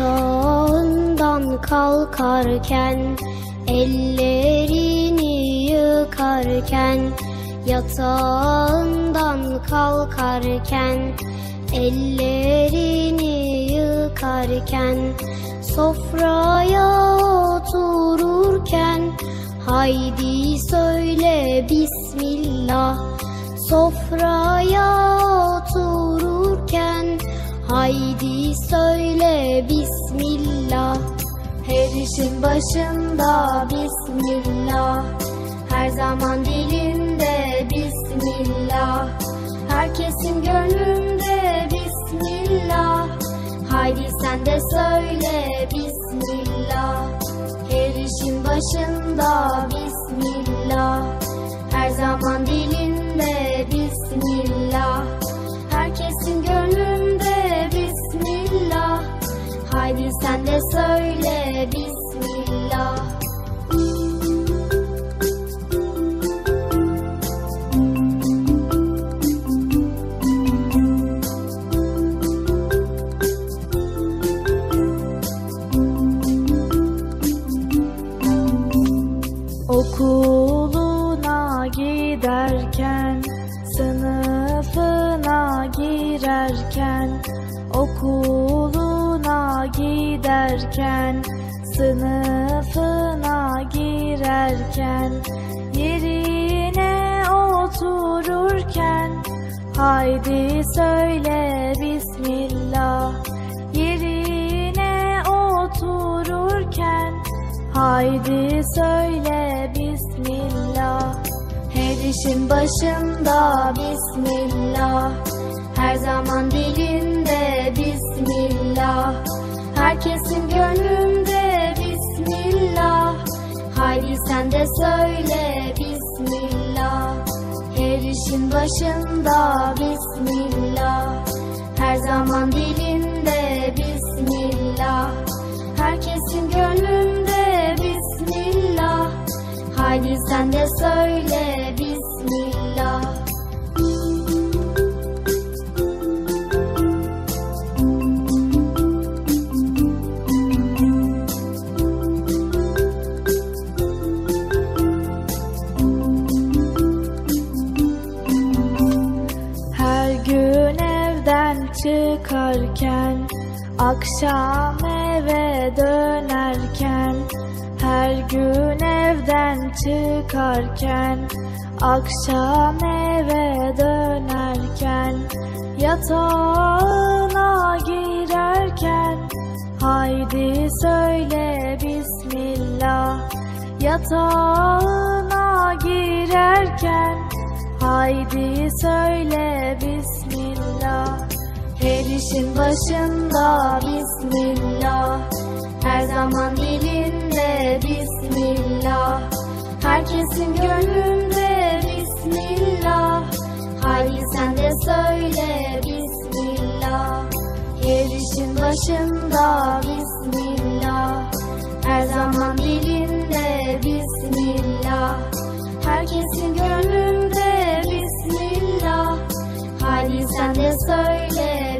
Yatağından kalkarken Ellerini yıkarken Yatağından kalkarken Ellerini yıkarken Sofraya otururken Haydi söyle Bismillah. Sofraya otururken Haydi söyle Bismillah. Her işin başında Bismillah. Her zaman dilinde Bismillah. Herkesin gönlünde Bismillah. Haydi sen de söyle Bismillah. Her işin başında Bismillah. Her zaman dilinde Bismillah sen de söyle sınıfına girerken, yerine otururken, haydi söyle Bismillah. Yerine otururken, Haydi söyle Bismillah. Her işin başında Bismillah. Her zaman dilinde Bismillah. Herkesin gönlünde Bismillah. Haydi sen de söyle Bismillah. Her işin başında Bismillah. Her zaman dilinde Bismillah. Herkesin gönlünde Bismillah. Haydi sen de söyle Akşam eve dönerken Her gün evden çıkarken Akşam eve dönerken Yatağına girerken Haydi söyle Bismillah. Yatağına girerken Haydi söyle işin başında Bismillah. Her zaman dilinde Bismillah. Herkesin gönlünde Bismillah. Haydi sen de söyle Bismillah. Her işin başında Bismillah. Her zaman dilinde Bismillah. Herkesin gönlünde Bismillah. Haydi sen de söyle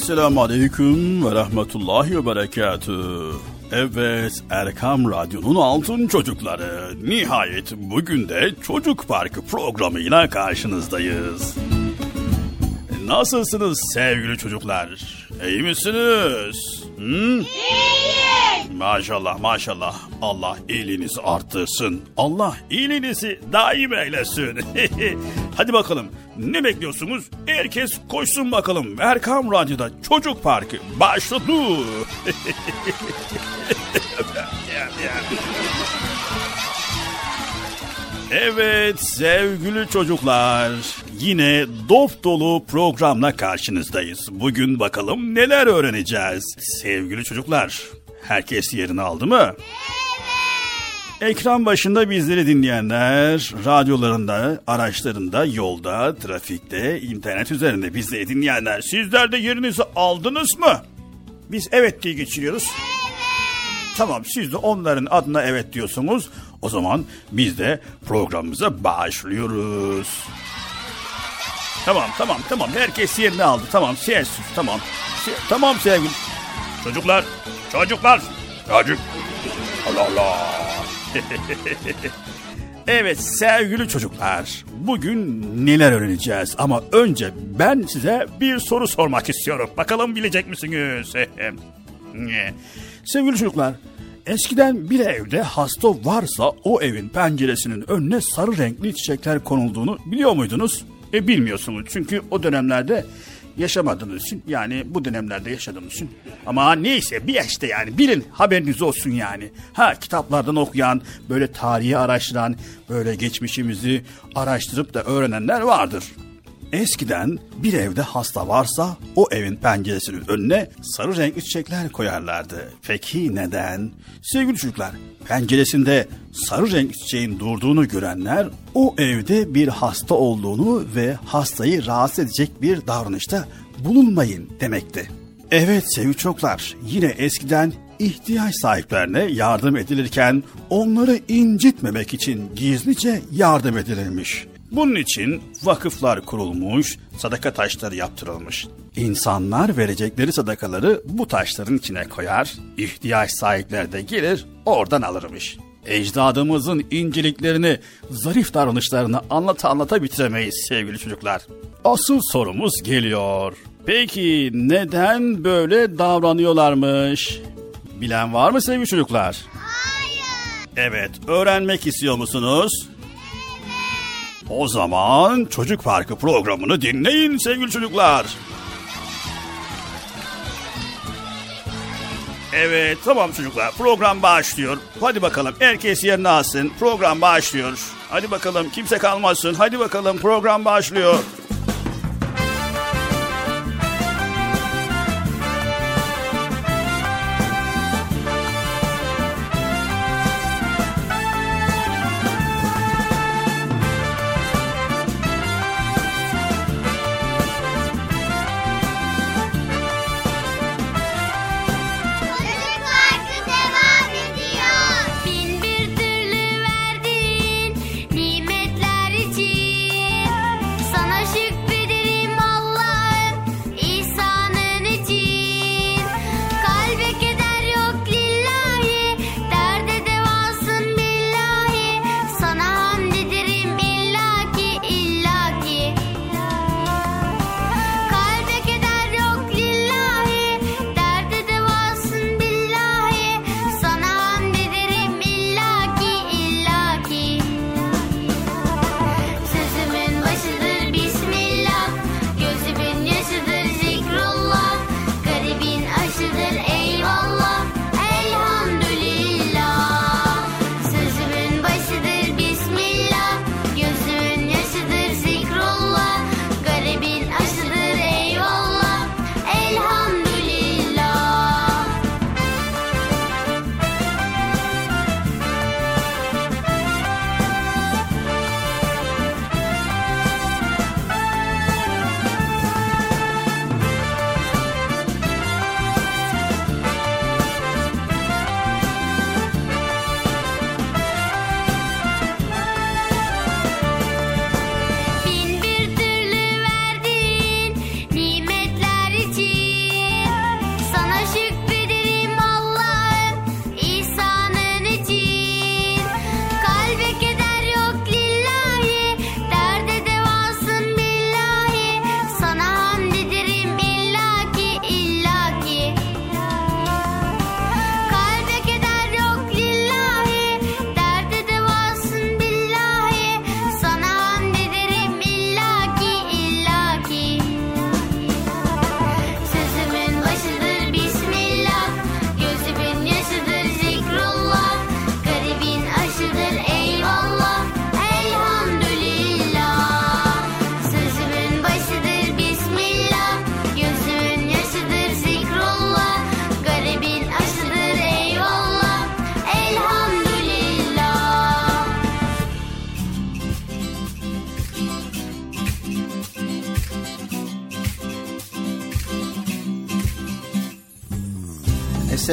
Esselamu Aleyküm ve Rahmetullahi ve Berekatüh. Evet, Erkam Radyo'nun altın çocukları. Nihayet bugün de Çocuk Parkı programıyla karşınızdayız. Nasılsınız sevgili çocuklar? İyi misiniz? Hı? Maşallah maşallah. Allah iyiliğinizi arttırsın. Allah iyiliğinizi daim eylesin. Hadi bakalım ne bekliyorsunuz? Herkes koşsun bakalım. Erkam Radyo'da Çocuk Parkı başladı. Evet sevgili çocuklar yine dop dolu programla karşınızdayız. Bugün bakalım neler öğreneceğiz. Sevgili çocuklar herkes yerini aldı mı? Ekran başında bizleri dinleyenler, radyolarında, araçlarında, yolda, trafikte, internet üzerinde bizleri dinleyenler sizler de yerinizi aldınız mı? Biz evet diye geçiriyoruz. Tamam siz de onların adına evet diyorsunuz. O zaman biz de programımıza başlıyoruz. Tamam tamam tamam herkes yerini aldı. Tamam sessiz tamam. Tamam sevgili. Çocuklar çocuklar. Çocuk. Allah Allah. evet sevgili çocuklar. Bugün neler öğreneceğiz ama önce ben size bir soru sormak istiyorum. Bakalım bilecek misiniz? Sevgili çocuklar, eskiden bir evde hasta varsa o evin penceresinin önüne sarı renkli çiçekler konulduğunu biliyor muydunuz? E bilmiyorsunuz çünkü o dönemlerde yaşamadığınız için yani bu dönemlerde yaşadığınız için ama neyse bir işte yani bilin haberiniz olsun yani. Ha kitaplardan okuyan böyle tarihi araştıran böyle geçmişimizi araştırıp da öğrenenler vardır. Eskiden bir evde hasta varsa o evin penceresinin önüne sarı renkli çiçekler koyarlardı. Peki neden? Sevgili çocuklar, penceresinde sarı renkli çiçeğin durduğunu görenler o evde bir hasta olduğunu ve hastayı rahatsız edecek bir davranışta bulunmayın demekti. Evet sevgili çocuklar, yine eskiden ihtiyaç sahiplerine yardım edilirken onları incitmemek için gizlice yardım edilirmiş. Bunun için vakıflar kurulmuş, sadaka taşları yaptırılmış. İnsanlar verecekleri sadakaları bu taşların içine koyar, ihtiyaç sahipler de gelir oradan alırmış. Ecdadımızın inceliklerini, zarif davranışlarını anlata anlata bitiremeyiz sevgili çocuklar. Asıl sorumuz geliyor. Peki neden böyle davranıyorlarmış? Bilen var mı sevgili çocuklar? Hayır. Evet, öğrenmek istiyor musunuz? O zaman Çocuk Parkı programını dinleyin sevgili çocuklar. Evet tamam çocuklar program başlıyor. Hadi bakalım herkes yerine alsın. Program başlıyor. Hadi bakalım kimse kalmasın. Hadi bakalım program başlıyor.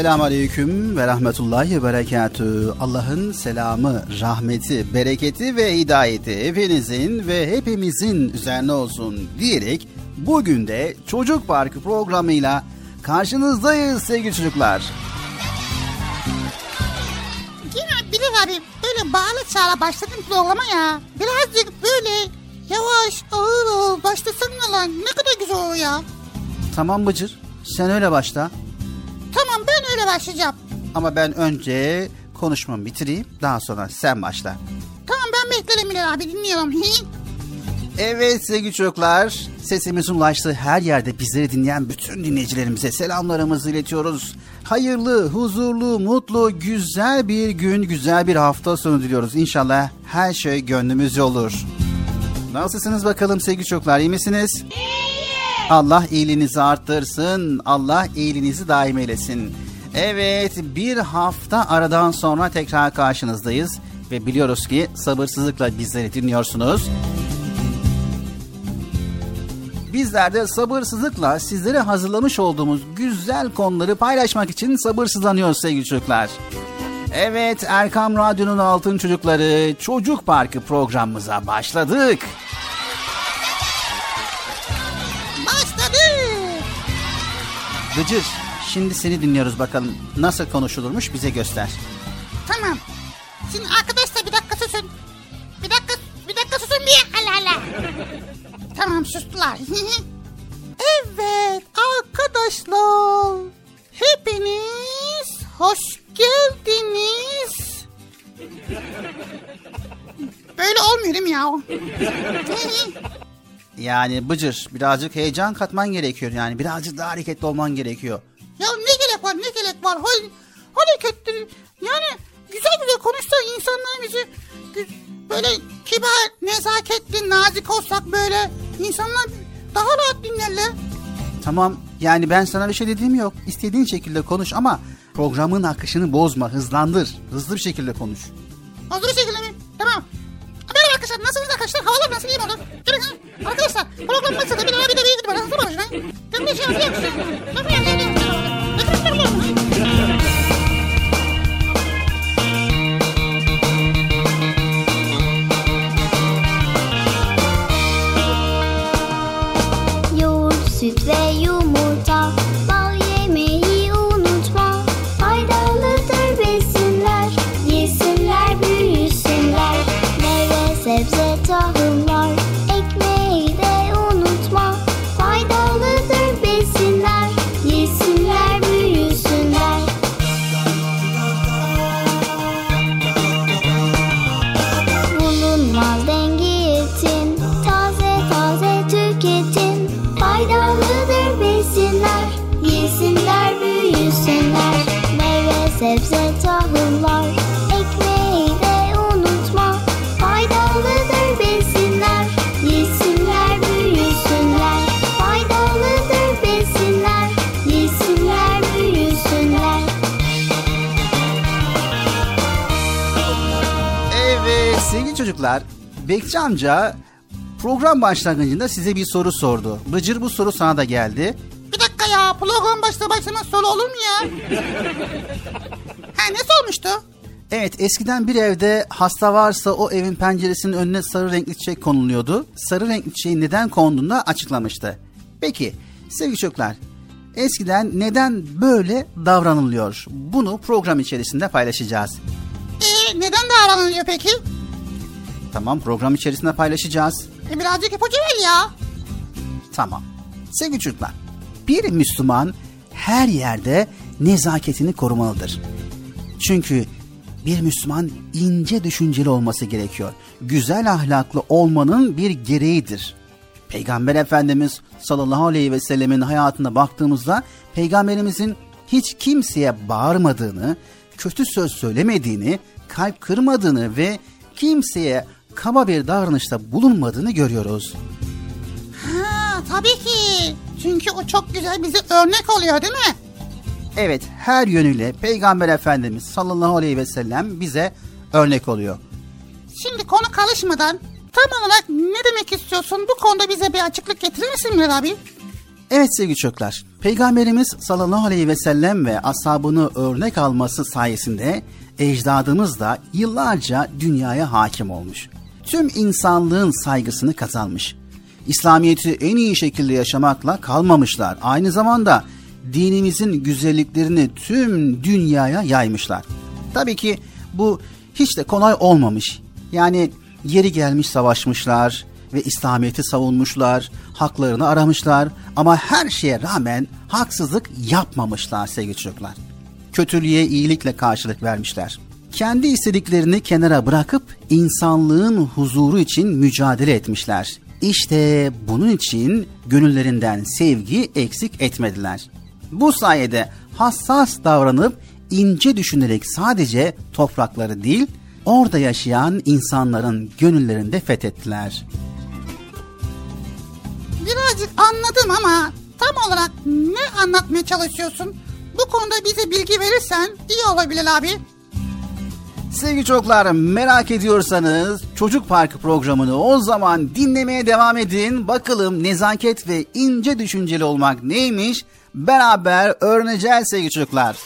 Esselamu Aleyküm ve Rahmetullahi ve Berekatü. Allah'ın selamı, rahmeti, bereketi ve hidayeti hepinizin ve hepimizin üzerine olsun diyerek bugün de Çocuk Parkı programıyla karşınızdayız sevgili çocuklar. Yine Bilal abi böyle bağlı çağla başladım programa ya. Birazcık böyle yavaş ağır ağır başlasana lan. Ne kadar güzel o ya. Tamam Bıcır sen öyle başla. Başlayacağım. Ama ben önce konuşmamı bitireyim daha sonra sen başla. Tamam ben beklerim Bilal abi dinliyorum. Evet sevgili çocuklar, sesimizin ulaştığı her yerde bizleri dinleyen bütün dinleyicilerimize selamlarımızı iletiyoruz. Hayırlı, huzurlu, mutlu, güzel bir gün, güzel bir hafta sonu diliyoruz. İnşallah her şey gönlümüzce olur. Nasılsınız bakalım sevgili çocuklar, iyi misiniz? Allah iyiliğinizi arttırsın, Allah iyiliğinizi daim eylesin. Evet, bir hafta aradan sonra tekrar karşınızdayız ve biliyoruz ki sabırsızlıkla bizleri dinliyorsunuz. Bizler de sabırsızlıkla sizlere hazırlamış olduğumuz güzel konuları paylaşmak için sabırsızlanıyoruz sevgili çocuklar. Evet Erkam Radyo'nun Altın Çocukları Çocuk Parkı programımıza başladık. Başladı. Gıcır şimdi seni dinliyoruz bakalım nasıl konuşulurmuş bize göster. Tamam. Şimdi arkadaşlar bir dakika susun. Bir dakika, bir dakika susun bir. Allah Allah. tamam sustular. evet arkadaşlar. Hepiniz hoş geldiniz. Böyle olmuyor değil mi ya? Yani Bıcır birazcık heyecan katman gerekiyor yani birazcık daha hareketli olman gerekiyor. Ya ne gerek var ne gerek var? Hal, hareketli yani güzel güzel konuşsa insanlar bizi böyle kibar, nezaketli, nazik olsak böyle insanlar daha rahat dinlerler. Tamam yani ben sana bir şey dediğim yok. İstediğin şekilde konuş ama programın akışını bozma hızlandır. Hızlı bir şekilde konuş. Hazır bir şekilde mi? Tamam. Arkadaşlar nasılsınız arkadaşlar? Havalar nasıl iyi? Gelin ha. Arkadaşlar program nasıl? Bir daha bir de gidip bana. Gelin bir şey yapayım. Nasıl yani? Yoğurt, süt ve yumurta çocuklar Bekçi amca program başlangıcında size bir soru sordu. Bıcır bu soru sana da geldi. Bir dakika ya program başta başlamaz soru olur mu ya? ha ne sormuştu? Evet eskiden bir evde hasta varsa o evin penceresinin önüne sarı renkli çiçek konuluyordu. Sarı renkli çiçeğin neden konduğunu açıklamıştı. Peki sevgili çocuklar eskiden neden böyle davranılıyor? Bunu program içerisinde paylaşacağız. Ee, neden davranılıyor peki? Tamam program içerisinde paylaşacağız. E, birazcık ipucu ver ya. Tamam. Sevgili çocuklar, bir Müslüman her yerde nezaketini korumalıdır. Çünkü bir Müslüman ince düşünceli olması gerekiyor. Güzel ahlaklı olmanın bir gereğidir. Peygamber Efendimiz sallallahu aleyhi ve sellemin hayatına baktığımızda peygamberimizin hiç kimseye bağırmadığını, kötü söz söylemediğini, kalp kırmadığını ve kimseye kaba bir davranışta bulunmadığını görüyoruz. Ha tabii ki. Çünkü o çok güzel bize örnek oluyor değil mi? Evet her yönüyle Peygamber Efendimiz sallallahu aleyhi ve sellem bize örnek oluyor. Şimdi konu karışmadan tam olarak ne demek istiyorsun? Bu konuda bize bir açıklık getirir misin Münir abi? Evet sevgili çocuklar, Peygamberimiz sallallahu aleyhi ve sellem ve ashabını örnek alması sayesinde ecdadımız da yıllarca dünyaya hakim olmuş. Tüm insanlığın saygısını kazanmış. İslamiyet'i en iyi şekilde yaşamakla kalmamışlar. Aynı zamanda dinimizin güzelliklerini tüm dünyaya yaymışlar. Tabii ki bu hiç de kolay olmamış. Yani yeri gelmiş savaşmışlar ve İslamiyet'i savunmuşlar, haklarını aramışlar ama her şeye rağmen haksızlık yapmamışlar sevgili çocuklar. Kötülüğe iyilikle karşılık vermişler. Kendi istediklerini kenara bırakıp insanlığın huzuru için mücadele etmişler. İşte bunun için gönüllerinden sevgi eksik etmediler. Bu sayede hassas davranıp ince düşünerek sadece toprakları değil, orada yaşayan insanların gönüllerinde fethettiler. Birazcık anladım ama tam olarak ne anlatmaya çalışıyorsun? Bu konuda bize bilgi verirsen iyi olabilir abi. Sevgili çocuklar merak ediyorsanız Çocuk Parkı programını o zaman dinlemeye devam edin. Bakalım nezaket ve ince düşünceli olmak neymiş beraber öğreneceğiz sevgili çocuklar.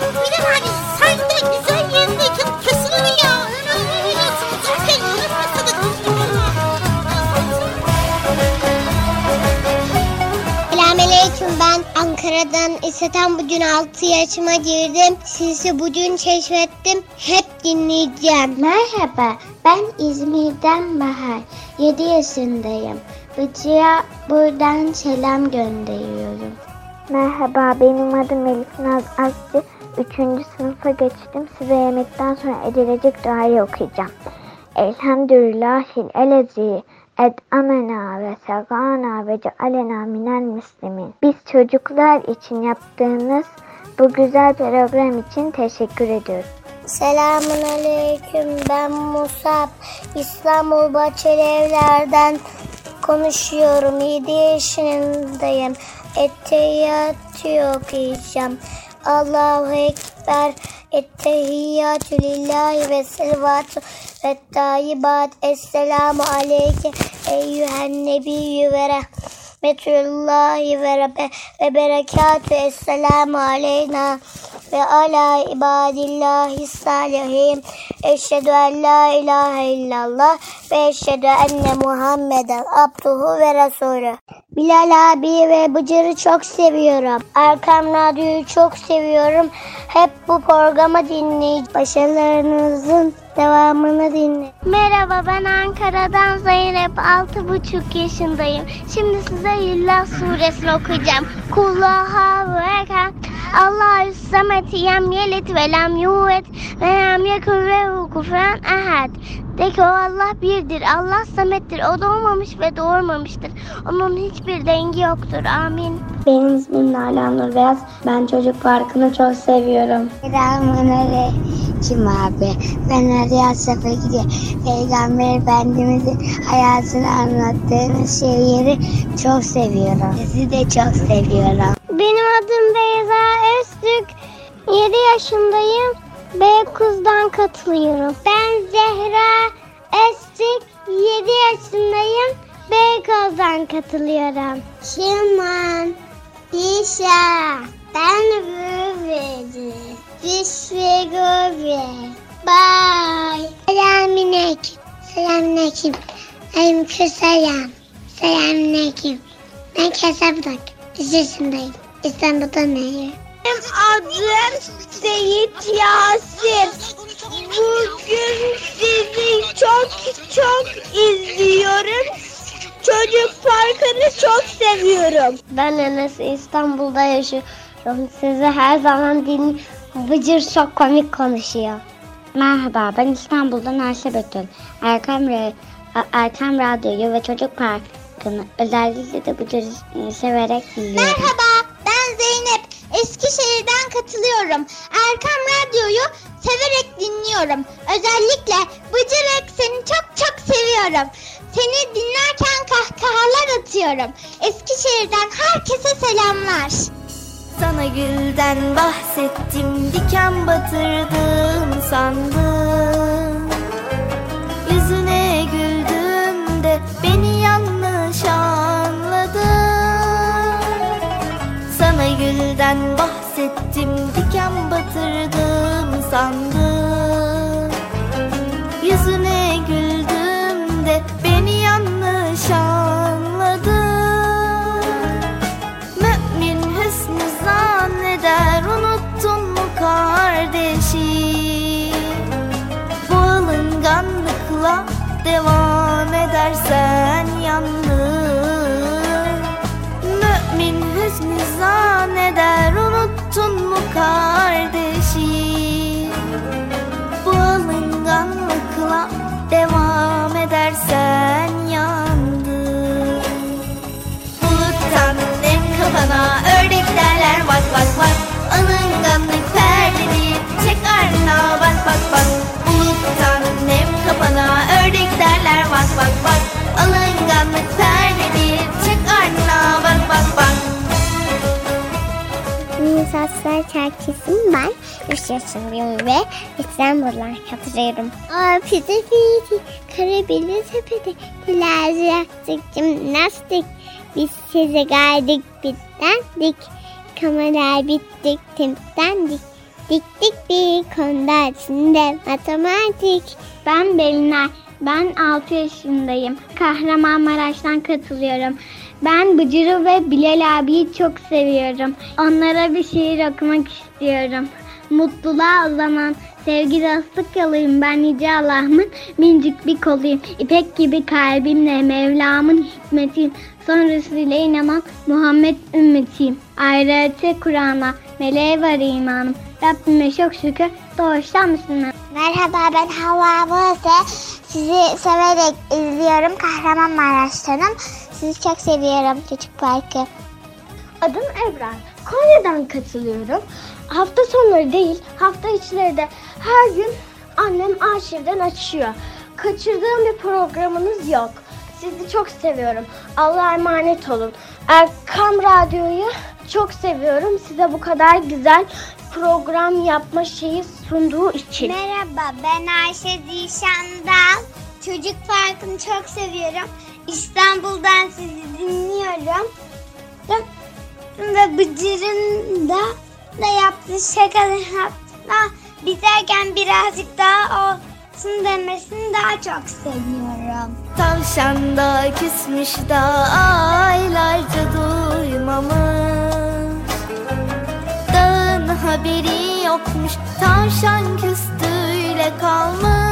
Bilal abi ben Ankara'dan İsteten bugün 6 yaşıma girdim. Sizi bugün keşfettim. Hep dinleyeceğim. Merhaba ben İzmir'den Bahar. 7 yaşındayım. Bıcı'ya buradan selam gönderiyorum. Merhaba, benim adım Elif Naz Asçı. Üçüncü sınıfa geçtim. Size yemekten sonra edilecek duayı okuyacağım. Elhamdülillahil elezi ed amena ve sagana ve cealena minel müslimin. Biz çocuklar için yaptığınız bu güzel program için teşekkür ediyoruz. Selamun Aleyküm ben Musab. İstanbul Bahçeli Evler'den konuşuyorum. 7 yaşındayım. Ettehiyyatü okuyacağım. Allahu Ekber. Ettehiyyatü lillahi ve selvatü ve tayyibat. Esselamu aleyke eyyühen nebiyyü ve rahmetullahi ve, rabbe ve berekatü. Esselamu aleyna ve ala ibadillahi salihin. Eşhedü en la ilahe illallah ve eşhedü enne Muhammeden abduhu ve resulü. Bilal abi ve Bıcır'ı çok seviyorum. Erkam Radyo'yu çok seviyorum. Hep bu programı dinleyin. Başarılarınızın devamını dinleyin. Merhaba ben Ankara'dan Zeynep. 6,5 yaşındayım. Şimdi size İllah suresini okuyacağım. Kullahu ekber. Allahü samet yem yelit ve lem yuvet ve lem yekun lehu kufuven ehad. De ki o Allah birdir. Allah samettir. O doğmamış ve doğurmamıştır. Onun hiçbir dengi yoktur. Amin. Benim ismim Nalan Nur Beyaz. Ben çocuk parkını çok seviyorum. Selamünaleyküm abi. Ben Arya Sefekli. Peygamber Efendimizin hayatını anlattığınız şeyleri çok seviyorum. Sizi de çok seviyorum. Benim adım Beyza Öztürk. 7 yaşındayım. Beykoz'dan katılıyorum. Ben Zehra Öztürk. 7 yaşındayım. Beykoz'dan katılıyorum. Şiman. İşa. Ben Rüveli. Düşve Göve. Bye. Selamünaleyküm. Selamünaleyküm. Aleyküm selam. Selamünaleyküm. Ben Kasabıdak. 3 yaşındayım. İstanbul'da neyim? Benim adım Seyit Yasir. Bugün sizi çok çok izliyorum. Çocuk parkını çok seviyorum. Ben Enes İstanbul'da yaşıyorum. Sizi her zaman din Bıcır çok komik konuşuyor. Merhaba ben İstanbul'dan Ayşe Betül. Erkam, Re- Erkam Radyo'yu ve Çocuk Parkı'nı özellikle de Bıcır'ı severek dinliyorum. Merhaba ben Zeynep. Eskişehir'den katılıyorum. Erkam Radyo'yu severek dinliyorum. Özellikle Bıcırık seni çok çok seviyorum. Seni dinlerken kahkahalar atıyorum. Eskişehir'den herkese selamlar. Sana gülden bahsettim diken batırdım sandım Yüzüne güldüm de beni Sizden bahsettim? Diken batırdım sandım. Yüzüne güldüm de beni yanlış anladı Mümin hüsnü zanneder unuttun mu kardeşi? Bu alınganlıkla devam edersen yalnız unuttun mu kardeşi Bu alınganlıkla devam edersen yandın Buluttan nem kafana ördek derler bak bak bak. Alınganlık perdedir çek ardına bak bak bak. Buluttan nem kafana ördek derler bak bak bak. Alınganlık perdedir Nisaslar Çerkesim ben. 3 yaşındayım ve İstanbul'dan katılıyorum. Aa pide pide, karabeli tepede, dilerce yaptık jimnastik. Biz size geldik bitlendik, kameralar bittik timdendik. Diktik bir konuda içinde matematik. Ben Belinay, ben 6 yaşındayım. Kahramanmaraş'tan katılıyorum. Ben Bıcır'ı ve Bilal abiyi çok seviyorum. Onlara bir şiir okumak istiyorum. Mutluluğa uzanan sevgi dostluk yoluyum ben Yüce Allah'ımın mincik bir koluyum. İpek gibi kalbimle Mevlam'ın hikmetiyim. Sonrasıyla inanan Muhammed ümmetiyim. Ayrıca Kur'an'a meleğe var imanım. Rabbime çok şükür doğuştan Müslüman. Merhaba ben Hava Bose. Sizi severek izliyorum. Kahramanmaraş'tanım. Sizi çok seviyorum Çocuk Parkı. Adım Ebrar. Konya'dan katılıyorum. Hafta sonları değil, hafta içleri de her gün annem arşivden açıyor. Kaçırdığım bir programınız yok. Sizi çok seviyorum. Allah'a emanet olun. Erkam Radyo'yu çok seviyorum. Size bu kadar güzel program yapma şeyi sunduğu için. Merhaba ben Ayşe Zişan'dan. Çocuk Parkı'nı çok seviyorum. İstanbul'dan sizi dinliyorum. Ve- Bıcır'ın da, da yaptığı şakaları hatta biterken birazcık daha olsun demesini daha çok seviyorum. Tavşan da küsmüş da aylarca duymamış Dağın haberi yokmuş tavşan küstüyle kalmış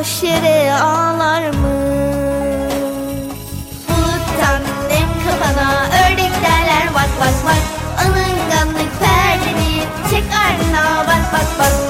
boş yere ağlarmış Buluttan nem kafana ördek derler. Bak bak bak. Alınganlık perdeni çek ardına bak bak bak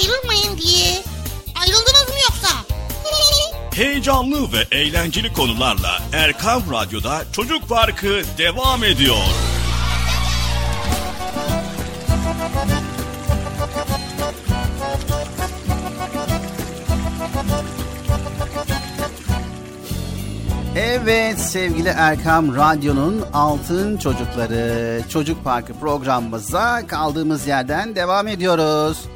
ayrılmayın diye. Ayrıldınız mı yoksa? Heyecanlı ve eğlenceli konularla Erkam Radyo'da Çocuk Parkı devam ediyor. Evet sevgili Erkam Radyo'nun Altın Çocukları Çocuk Parkı programımıza kaldığımız yerden devam ediyoruz.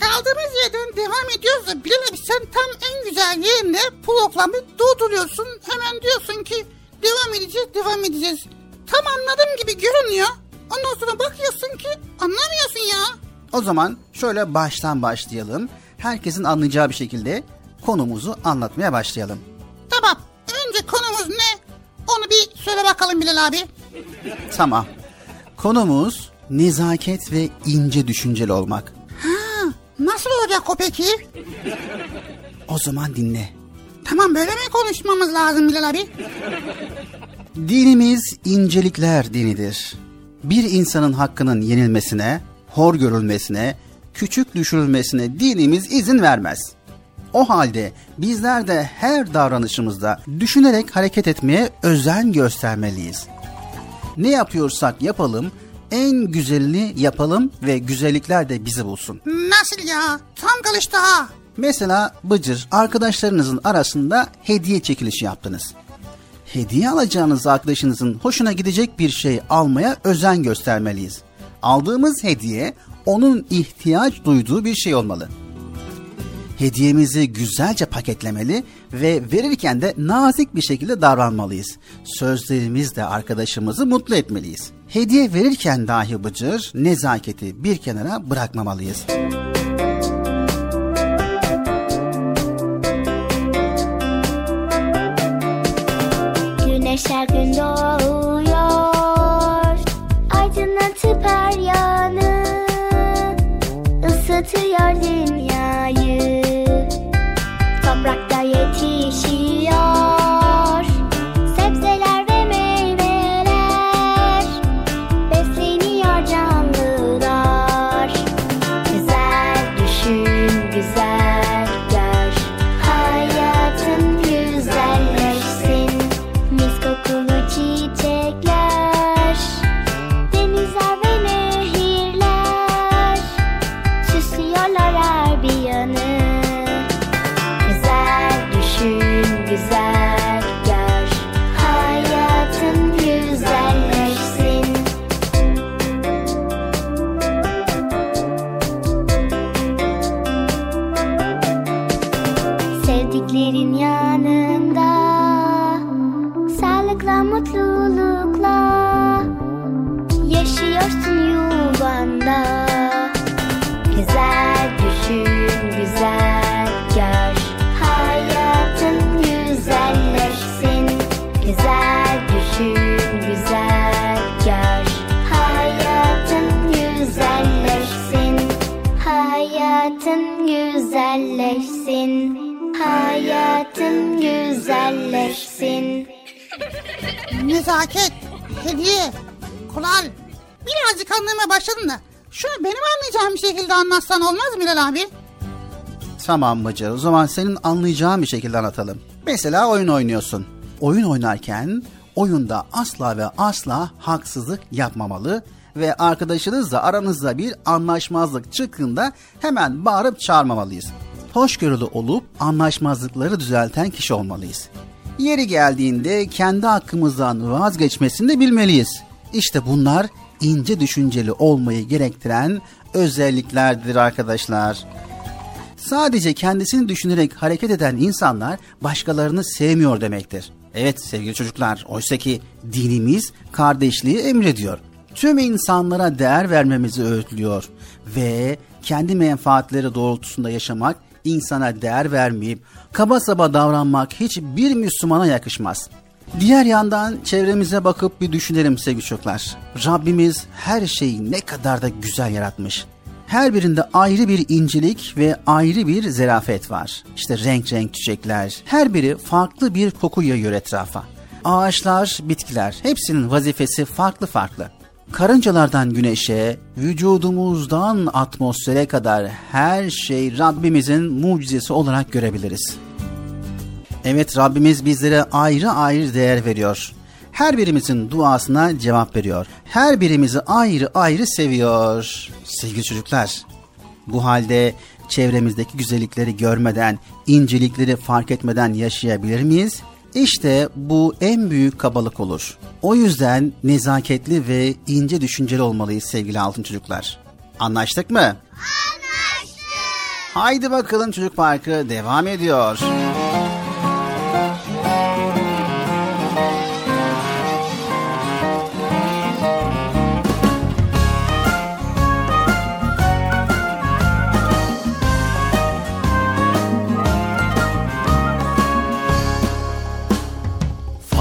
Kaldığımız yerden devam ediyoruz da Bilal abi sen tam en güzel yerinde programı durduruyorsun. Hemen diyorsun ki devam edeceğiz devam edeceğiz. Tam anladığım gibi görünüyor. Ondan sonra bakıyorsun ki anlamıyorsun ya. O zaman şöyle baştan başlayalım. Herkesin anlayacağı bir şekilde konumuzu anlatmaya başlayalım. Tamam önce konumuz ne? Onu bir söyle bakalım Bilal abi. Tamam. Konumuz nezaket ve ince düşünceli olmak. Nasıl olacak o peki? O zaman dinle. Tamam böyle mi konuşmamız lazım Bilal abi? Dinimiz incelikler dinidir. Bir insanın hakkının yenilmesine, hor görülmesine, küçük düşürülmesine dinimiz izin vermez. O halde bizler de her davranışımızda düşünerek hareket etmeye özen göstermeliyiz. Ne yapıyorsak yapalım, en güzelini yapalım ve güzellikler de bizi bulsun. Nasıl ya? Tam kalıştı ha. Mesela Bıcır arkadaşlarınızın arasında hediye çekilişi yaptınız. Hediye alacağınız arkadaşınızın hoşuna gidecek bir şey almaya özen göstermeliyiz. Aldığımız hediye onun ihtiyaç duyduğu bir şey olmalı. Hediyemizi güzelce paketlemeli ve verirken de nazik bir şekilde davranmalıyız. Sözlerimizle arkadaşımızı mutlu etmeliyiz. Hediye verirken dahi bıcır, nezaketi bir kenara bırakmamalıyız. Güneş gün doğuyor Aydınlatıp her yanı Isıtıyor dünyayı Hayatın güzelleşsin Hayatın güzelleşsin Nezaket, hediye, kural Birazcık anlamaya başladın da Şunu benim anlayacağım bir şekilde anlatsan olmaz mı Bilal abi? Tamam Bıcır o zaman senin anlayacağın bir şekilde anlatalım. Mesela oyun oynuyorsun. Oyun oynarken oyunda asla ve asla haksızlık yapmamalı ve arkadaşınızla aranızda bir anlaşmazlık çıktığında hemen bağırıp çağırmamalıyız. Hoşgörülü olup anlaşmazlıkları düzelten kişi olmalıyız. Yeri geldiğinde kendi hakkımızdan vazgeçmesini de bilmeliyiz. İşte bunlar ince düşünceli olmayı gerektiren özelliklerdir arkadaşlar. Sadece kendisini düşünerek hareket eden insanlar başkalarını sevmiyor demektir. Evet sevgili çocuklar, oysa ki dinimiz kardeşliği emrediyor. Tüm insanlara değer vermemizi öğütlüyor ve kendi menfaatleri doğrultusunda yaşamak, insana değer vermeyip kaba saba davranmak hiçbir Müslümana yakışmaz. Diğer yandan çevremize bakıp bir düşünelim sevgili çocuklar. Rabbimiz her şeyi ne kadar da güzel yaratmış. Her birinde ayrı bir incelik ve ayrı bir zerafet var. İşte renk renk çiçekler, her biri farklı bir koku yayıyor etrafa. Ağaçlar, bitkiler, hepsinin vazifesi farklı farklı. Karıncalardan güneşe, vücudumuzdan atmosfere kadar her şey Rabbimizin mucizesi olarak görebiliriz. Evet Rabbimiz bizlere ayrı ayrı değer veriyor. Her birimizin duasına cevap veriyor. Her birimizi ayrı ayrı seviyor. Sevgili çocuklar, bu halde çevremizdeki güzellikleri görmeden, incelikleri fark etmeden yaşayabilir miyiz? İşte bu en büyük kabalık olur. O yüzden nezaketli ve ince düşünceli olmalıyız sevgili altın çocuklar. Anlaştık mı? Anlaştık. Haydi bakalım çocuk parkı devam ediyor.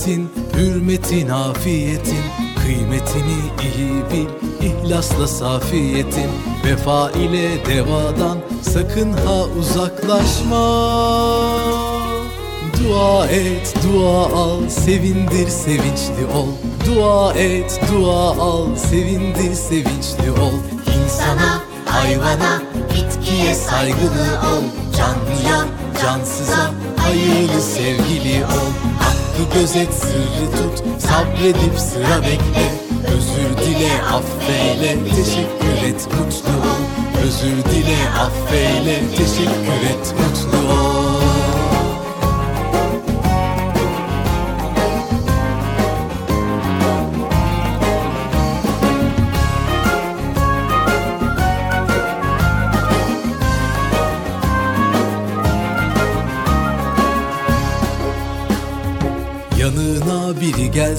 sıhhatin, hürmetin, afiyetin Kıymetini iyi bil, ihlasla safiyetin. Vefa ile devadan sakın ha uzaklaşma. Dua et, dua al, sevindir, sevinçli ol. Dua et, dua al, sevindir, sevinçli ol. İnsana, hayvana, bitkiye saygılı ol. Canlıya, cansıza, hayırlı sevgili ol. Hakkı gözet sırrı tut. Sabredip sıra bekle. Özür dile affeyle. Teşekkür et mutlu ol. Özür dile affeyle. Teşekkür et mutlu ol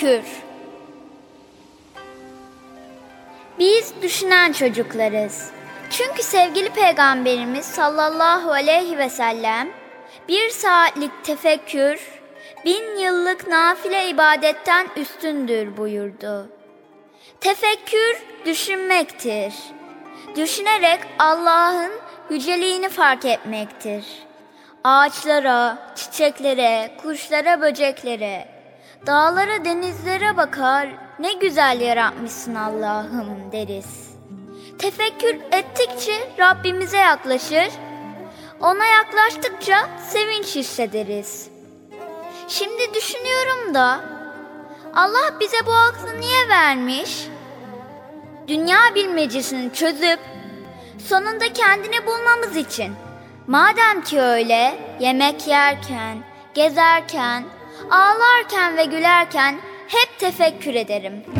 Tefekkür Biz düşünen çocuklarız. Çünkü sevgili peygamberimiz sallallahu aleyhi ve sellem bir saatlik tefekkür bin yıllık nafile ibadetten üstündür buyurdu. Tefekkür düşünmektir. Düşünerek Allah'ın yüceliğini fark etmektir. Ağaçlara, çiçeklere, kuşlara, böceklere, dağlara, denizlere bakar, ne güzel yaratmışsın Allah'ım deriz. Tefekkür ettikçe Rabbimize yaklaşır, ona yaklaştıkça sevinç hissederiz. Şimdi düşünüyorum da Allah bize bu aklı niye vermiş? Dünya bilmecesini çözüp sonunda kendini bulmamız için. Madem ki öyle yemek yerken, gezerken, ağlarken ve gülerken hep tefekkür ederim.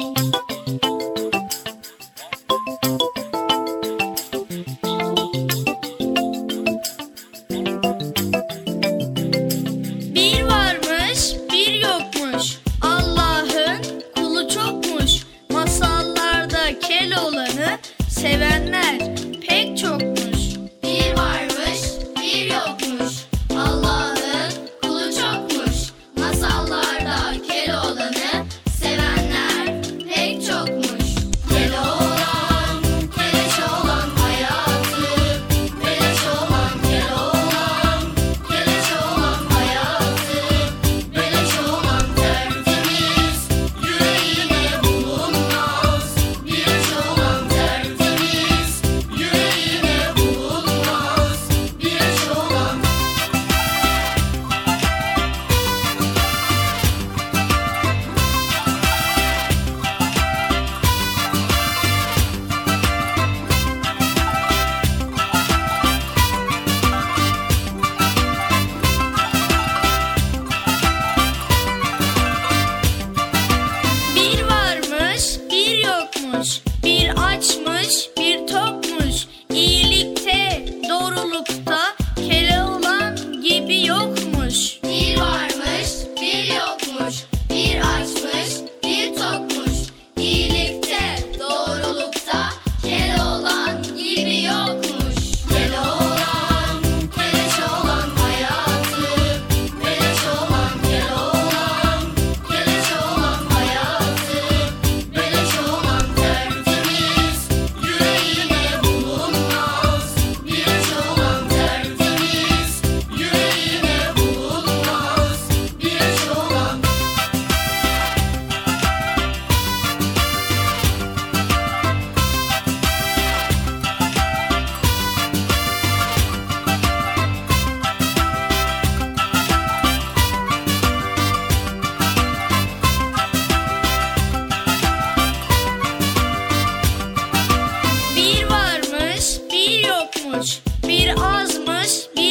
Bir azmış, bir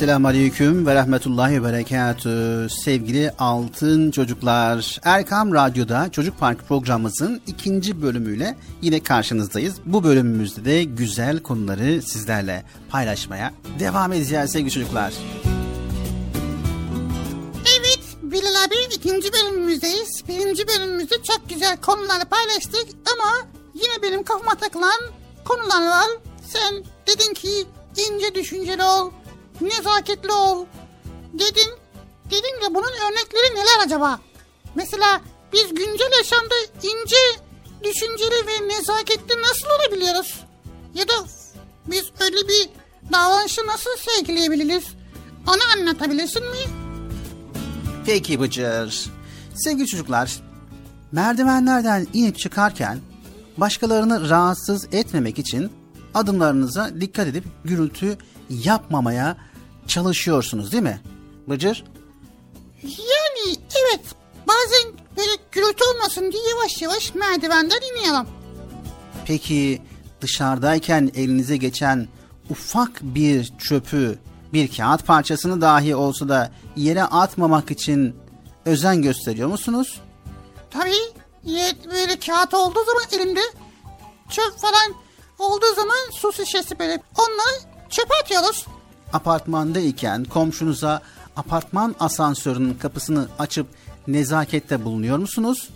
Esselamu Aleyküm ve Rahmetullahi ve Berekatü. Sevgili altın çocuklar, Erkam Radyo'da Çocuk Park programımızın ikinci bölümüyle yine karşınızdayız. Bu bölümümüzde de güzel konuları sizlerle paylaşmaya devam edeceğiz sevgili çocuklar. Evet Bilal abi ikinci bölümümüzdeyiz. Birinci bölümümüzde çok güzel konuları paylaştık ama yine benim kafama takılan konular var. Sen dedin ki ince düşünceli ol, nezaketli ol dedin. dedin de bunun örnekleri neler acaba? Mesela biz güncel yaşamda ince, düşünceli ve nezaketli nasıl olabiliyoruz? Ya da biz öyle bir davranışı nasıl sergileyebiliriz? Onu anlatabilirsin mi? Peki Bıcır. Sevgili çocuklar, merdivenlerden inip çıkarken başkalarını rahatsız etmemek için adımlarınıza dikkat edip gürültü yapmamaya çalışıyorsunuz değil mi? Bıcır? Yani evet bazen böyle gürültü olmasın diye yavaş yavaş merdivenden iniyorum. Peki dışarıdayken elinize geçen ufak bir çöpü, bir kağıt parçasını dahi olsa da yere atmamak için özen gösteriyor musunuz? Tabii böyle kağıt olduğu zaman elimde çöp falan olduğu zaman su şişesi böyle onları çöpe atıyoruz. Apartmandayken komşunuza apartman asansörünün kapısını açıp nezakette bulunuyor musunuz?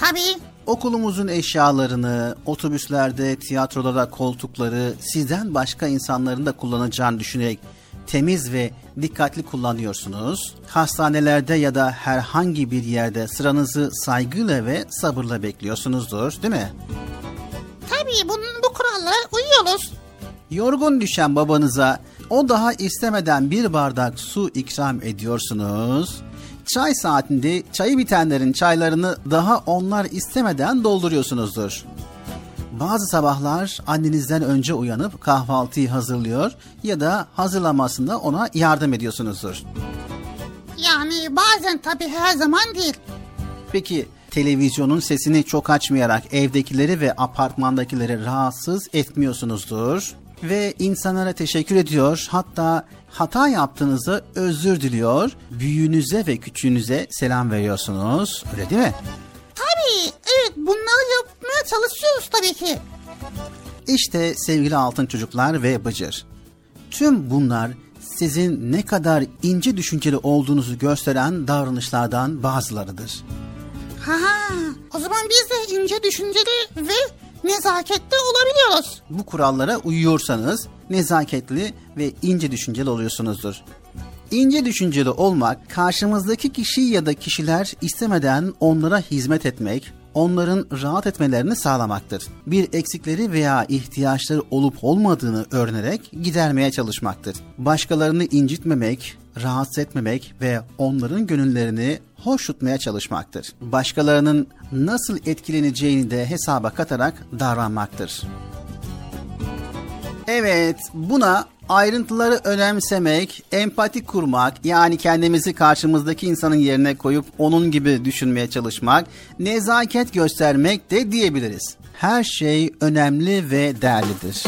Tabii. Okulumuzun eşyalarını, otobüslerde, tiyatrolarda koltukları sizden başka insanların da kullanacağını düşünerek temiz ve dikkatli kullanıyorsunuz. Hastanelerde ya da herhangi bir yerde sıranızı saygıyla ve sabırla bekliyorsunuzdur, değil mi? Tabii bunun bu kurallara uyuyoruz. Yorgun düşen babanıza o daha istemeden bir bardak su ikram ediyorsunuz. Çay saatinde çayı bitenlerin çaylarını daha onlar istemeden dolduruyorsunuzdur. Bazı sabahlar annenizden önce uyanıp kahvaltıyı hazırlıyor ya da hazırlamasında ona yardım ediyorsunuzdur. Yani bazen tabii her zaman değil. Peki televizyonun sesini çok açmayarak evdekileri ve apartmandakileri rahatsız etmiyorsunuzdur ve insanlara teşekkür ediyor. Hatta hata yaptığınızda özür diliyor. Büyüğünüze ve küçüğünüze selam veriyorsunuz. Öyle değil mi? Tabii. Evet bunları yapmaya çalışıyoruz tabii ki. İşte sevgili altın çocuklar ve Bıcır. Tüm bunlar sizin ne kadar ince düşünceli olduğunuzu gösteren davranışlardan bazılarıdır. Ha, o zaman biz de ince düşünceli ve nezaketli olabiliyoruz. Bu kurallara uyuyorsanız nezaketli ve ince düşünceli oluyorsunuzdur. İnce düşünceli olmak, karşımızdaki kişi ya da kişiler istemeden onlara hizmet etmek, onların rahat etmelerini sağlamaktır. Bir eksikleri veya ihtiyaçları olup olmadığını öğrenerek gidermeye çalışmaktır. Başkalarını incitmemek, rahatsız etmemek ve onların gönüllerini hoş tutmaya çalışmaktır. Başkalarının nasıl etkileneceğini de hesaba katarak davranmaktır. Evet, buna ayrıntıları önemsemek, empati kurmak, yani kendimizi karşımızdaki insanın yerine koyup onun gibi düşünmeye çalışmak, nezaket göstermek de diyebiliriz. Her şey önemli ve değerlidir.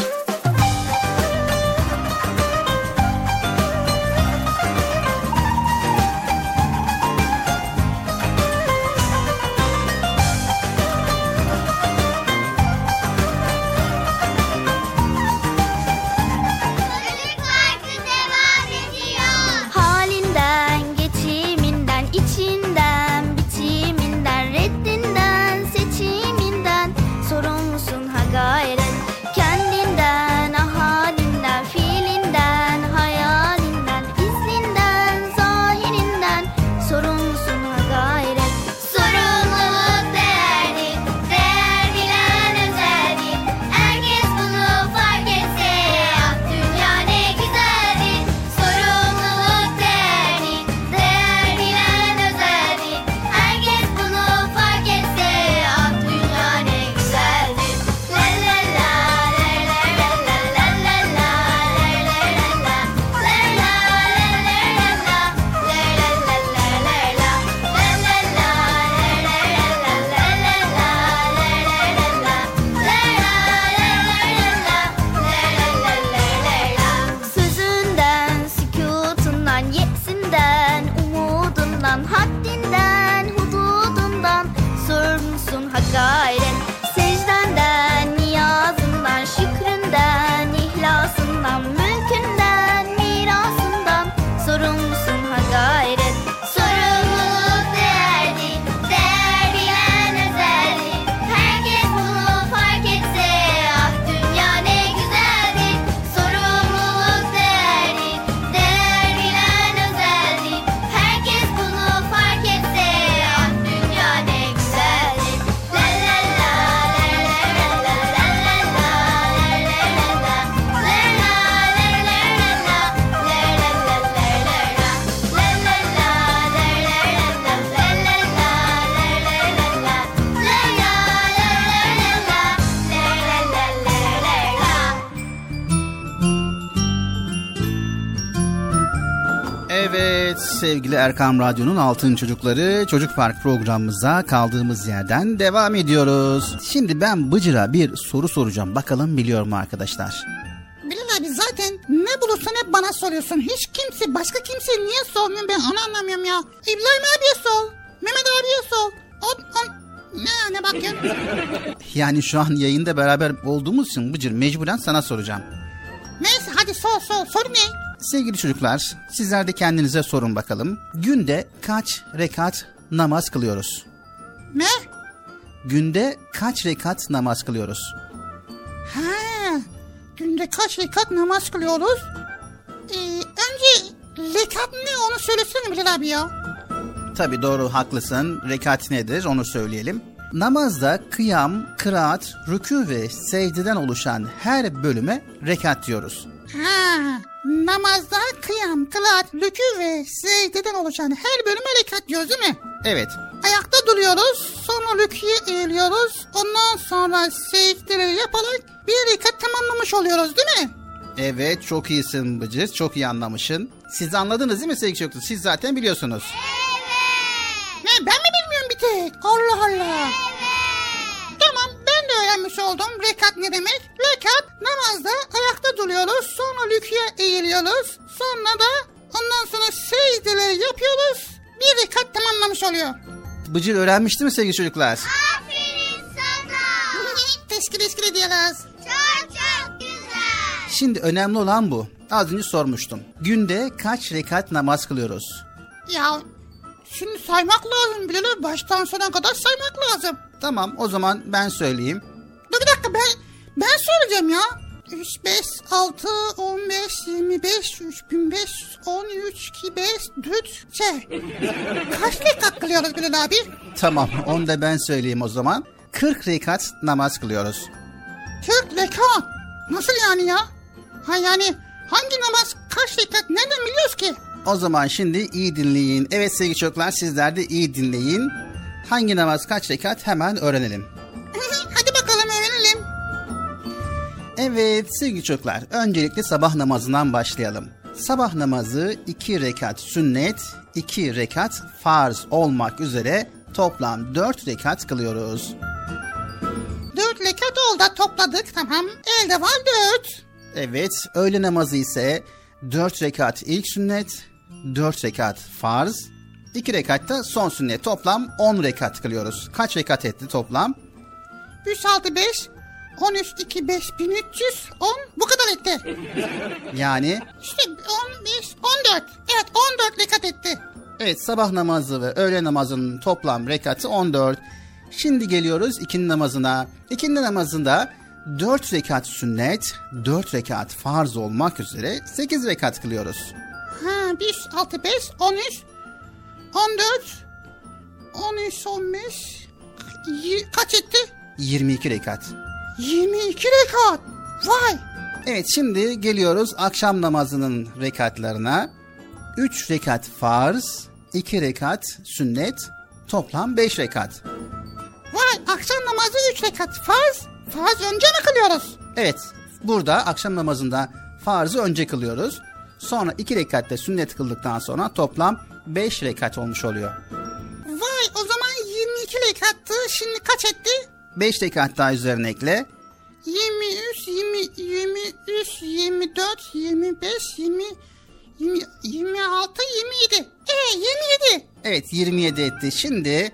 Sevgili Erkam Radyo'nun Altın Çocukları Çocuk Park programımıza kaldığımız yerden devam ediyoruz. Şimdi ben Bıcır'a bir soru soracağım. Bakalım biliyor mu arkadaşlar? Bilal abi zaten ne bulursan hep bana soruyorsun. Hiç kimse başka kimse niye sormuyor ben onu anlamıyorum ya. İbrahim abiye sor. Mehmet abiye sor. O, o, ne ne bakıyorsun? Yani şu an yayında beraber olduğumuz için Bıcır mecburen sana soracağım. Neyse hadi sor sor. Soru ne? Sevgili çocuklar, sizler de kendinize sorun bakalım. Günde kaç rekat namaz kılıyoruz? Ne? Günde kaç rekat namaz kılıyoruz? Ha, günde kaç rekat namaz kılıyoruz? Ee, önce rekat ne onu söylesene Bilal abi ya. Tabi doğru haklısın. Rekat nedir onu söyleyelim. Namazda kıyam, kıraat, rükû ve secdeden oluşan her bölüme rekat diyoruz. Ha, namazda kıyam, kılaat, rükû ve secdeden oluşan her bölüme rekat diyoruz değil mi? Evet. Ayakta duruyoruz, sonra rüküye eğiliyoruz, ondan sonra secdeleri yaparak bir rekat tamamlamış oluyoruz değil mi? Evet çok iyisin Bıcır. Çok iyi anlamışsın. Siz anladınız değil mi sevgili çocuklar? Siz zaten biliyorsunuz. Ne ben mi bilmiyorum bir tek? Allah Allah. De öğrenmiş oldum rekat ne demek. Rekat namazda ayakta duruyoruz sonra rüküye eğiliyoruz. Sonra da ondan sonra secdeleri yapıyoruz. Bir rekat tamamlamış oluyor. Bıcır öğrenmişti mi sevgili çocuklar? Aferin sana. teşekkür teşekkür ediyoruz. Çok çok güzel. Şimdi önemli olan bu. Az önce sormuştum. Günde kaç rekat namaz kılıyoruz? Ya şimdi saymak lazım Bilal baştan sona kadar saymak lazım. Tamam o zaman ben söyleyeyim. Dur bir dakika ben ben söyleyeceğim ya. 3, 5, 6, 15, 25, 3500, 13, 2, 5, 4, şey. Kaç rekat kılıyoruz Bilal abi? Tamam onu da ben söyleyeyim o zaman. 40 rekat namaz kılıyoruz. 40 rekat. Nasıl yani ya? Ha yani hangi namaz kaç rekat nereden biliyoruz ki? O zaman şimdi iyi dinleyin. Evet sevgili çocuklar sizler de iyi dinleyin. Hangi namaz kaç rekat hemen öğrenelim. Hadi bakalım öğrenelim. Evet sevgili çocuklar öncelikle sabah namazından başlayalım. Sabah namazı 2 rekat sünnet, 2 rekat farz olmak üzere toplam 4 rekat kılıyoruz. 4 rekat oldu topladık tamam. Elde var 4. Evet öğle namazı ise 4 rekat ilk sünnet, 4 rekat farz, 2 rekat da son sünnet. Toplam 10 rekat kılıyoruz. Kaç rekat etti toplam? 3, 6, 5, 13, 2, 5, 1300, 10 bu kadar etti. Yani İşte 15, 14. Evet 14 rekat etti. evet sabah namazı ve öğle namazının toplam rekatı 14. Şimdi geliyoruz ikindi namazına. İkindi namazında 4 rekat sünnet, 4 rekat farz olmak üzere 8 rekat kılıyoruz. Ha 1, 6, 5, 13, 14, 13, 15, y- kaç etti? 22 rekat. 22 rekat. Vay. Evet şimdi geliyoruz akşam namazının rekatlarına. 3 rekat farz, 2 rekat sünnet, toplam 5 rekat. Vay akşam namazı 3 rekat. Farz. Farz önce mi kılıyoruz? Evet burada akşam namazında farzı önce kılıyoruz. Sonra 2 rekatte sünnet kıldıktan sonra toplam 5 rekat olmuş oluyor. Vay o zaman 22 rekattı. Şimdi kaç etti? 5 rekat daha üzerine ekle. 23, 20, 23, 24, 25, 20, 20 26, 27. E 27. Evet 27 etti. Şimdi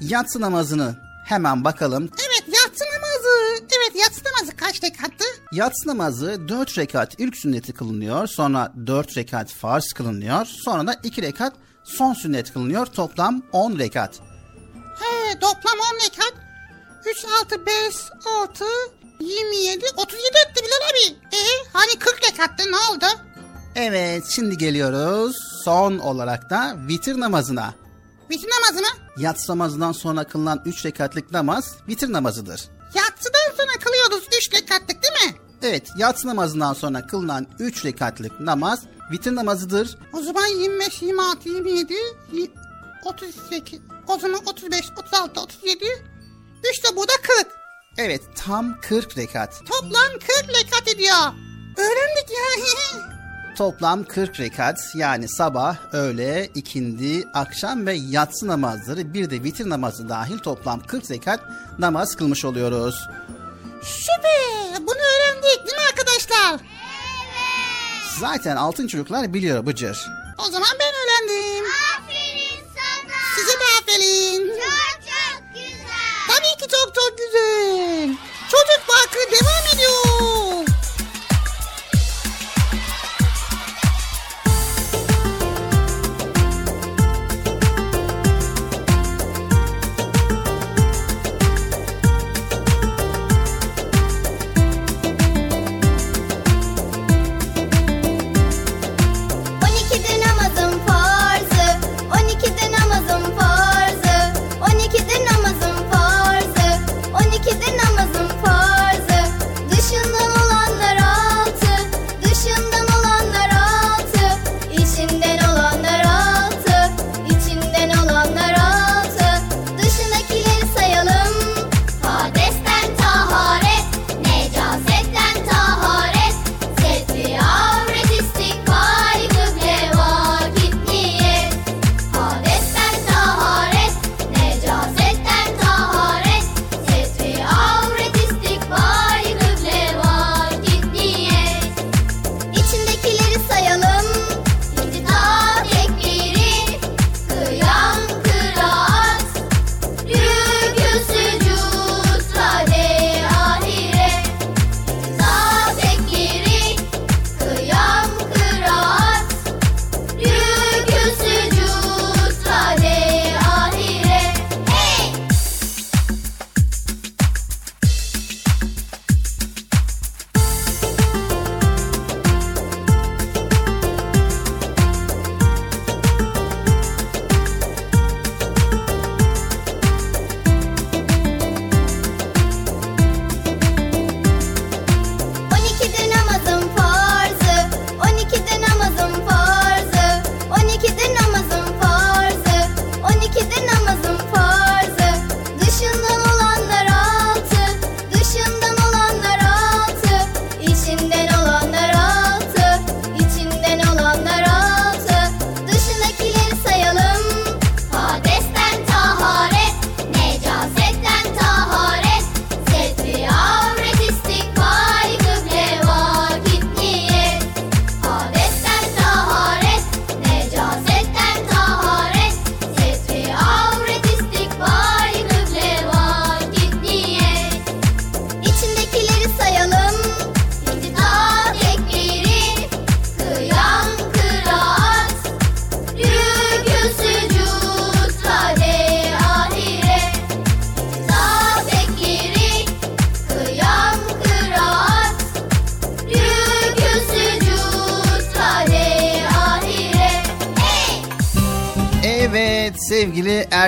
yatsı namazını hemen bakalım. Evet yatsı namazı. Evet yatsı namazı kaç rekattı? Yatsı namazı 4 rekat ilk sünneti kılınıyor. Sonra 4 rekat farz kılınıyor. Sonra da 2 rekat son sünnet kılınıyor. Toplam 10 rekat. He toplam 10 rekat. 3, 6, 5, 6, 27, 37 etti Bilal abi. E hani 40 rekattı ne oldu? Evet şimdi geliyoruz son olarak da vitir namazına. Vitir namazı mı? Yatsı namazından sonra kılınan 3 rekatlık namaz vitir namazıdır. Yatsıdan sonra kılıyoruz 3 rekatlık değil mi? Evet yatsı namazından sonra kılınan 3 rekatlık namaz vitir namazıdır. O zaman 25, 26, 27, y- 38, o zaman 35, 36, 37, 3 de bu da 40. Evet tam 40 rekat. Toplam 40 rekat ediyor. Öğrendik ya. Toplam 40 rekat yani sabah, öğle, ikindi, akşam ve yatsı namazları bir de vitir namazı dahil toplam 40 rekat namaz kılmış oluyoruz. Süper. Bunu öğrendik değil mi arkadaşlar? Zaten altın çocuklar biliyor Bıcır. O zaman ben öğrendim. Aferin sana. Size de aferin. Çok çok güzel. Tabii ki çok çok güzel. Çocuk Parkı devam ediyor.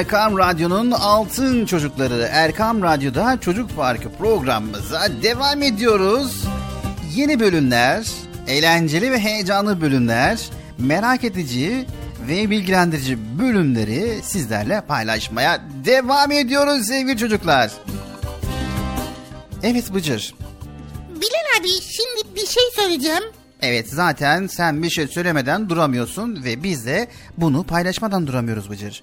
Erkam Radyo'nun altın çocukları Erkam Radyo'da Çocuk Parkı programımıza devam ediyoruz. Yeni bölümler, eğlenceli ve heyecanlı bölümler, merak edici ve bilgilendirici bölümleri sizlerle paylaşmaya devam ediyoruz sevgili çocuklar. Evet Bıcır. Bilal abi şimdi bir şey söyleyeceğim. Evet zaten sen bir şey söylemeden duramıyorsun ve biz de bunu paylaşmadan duramıyoruz Bıcır.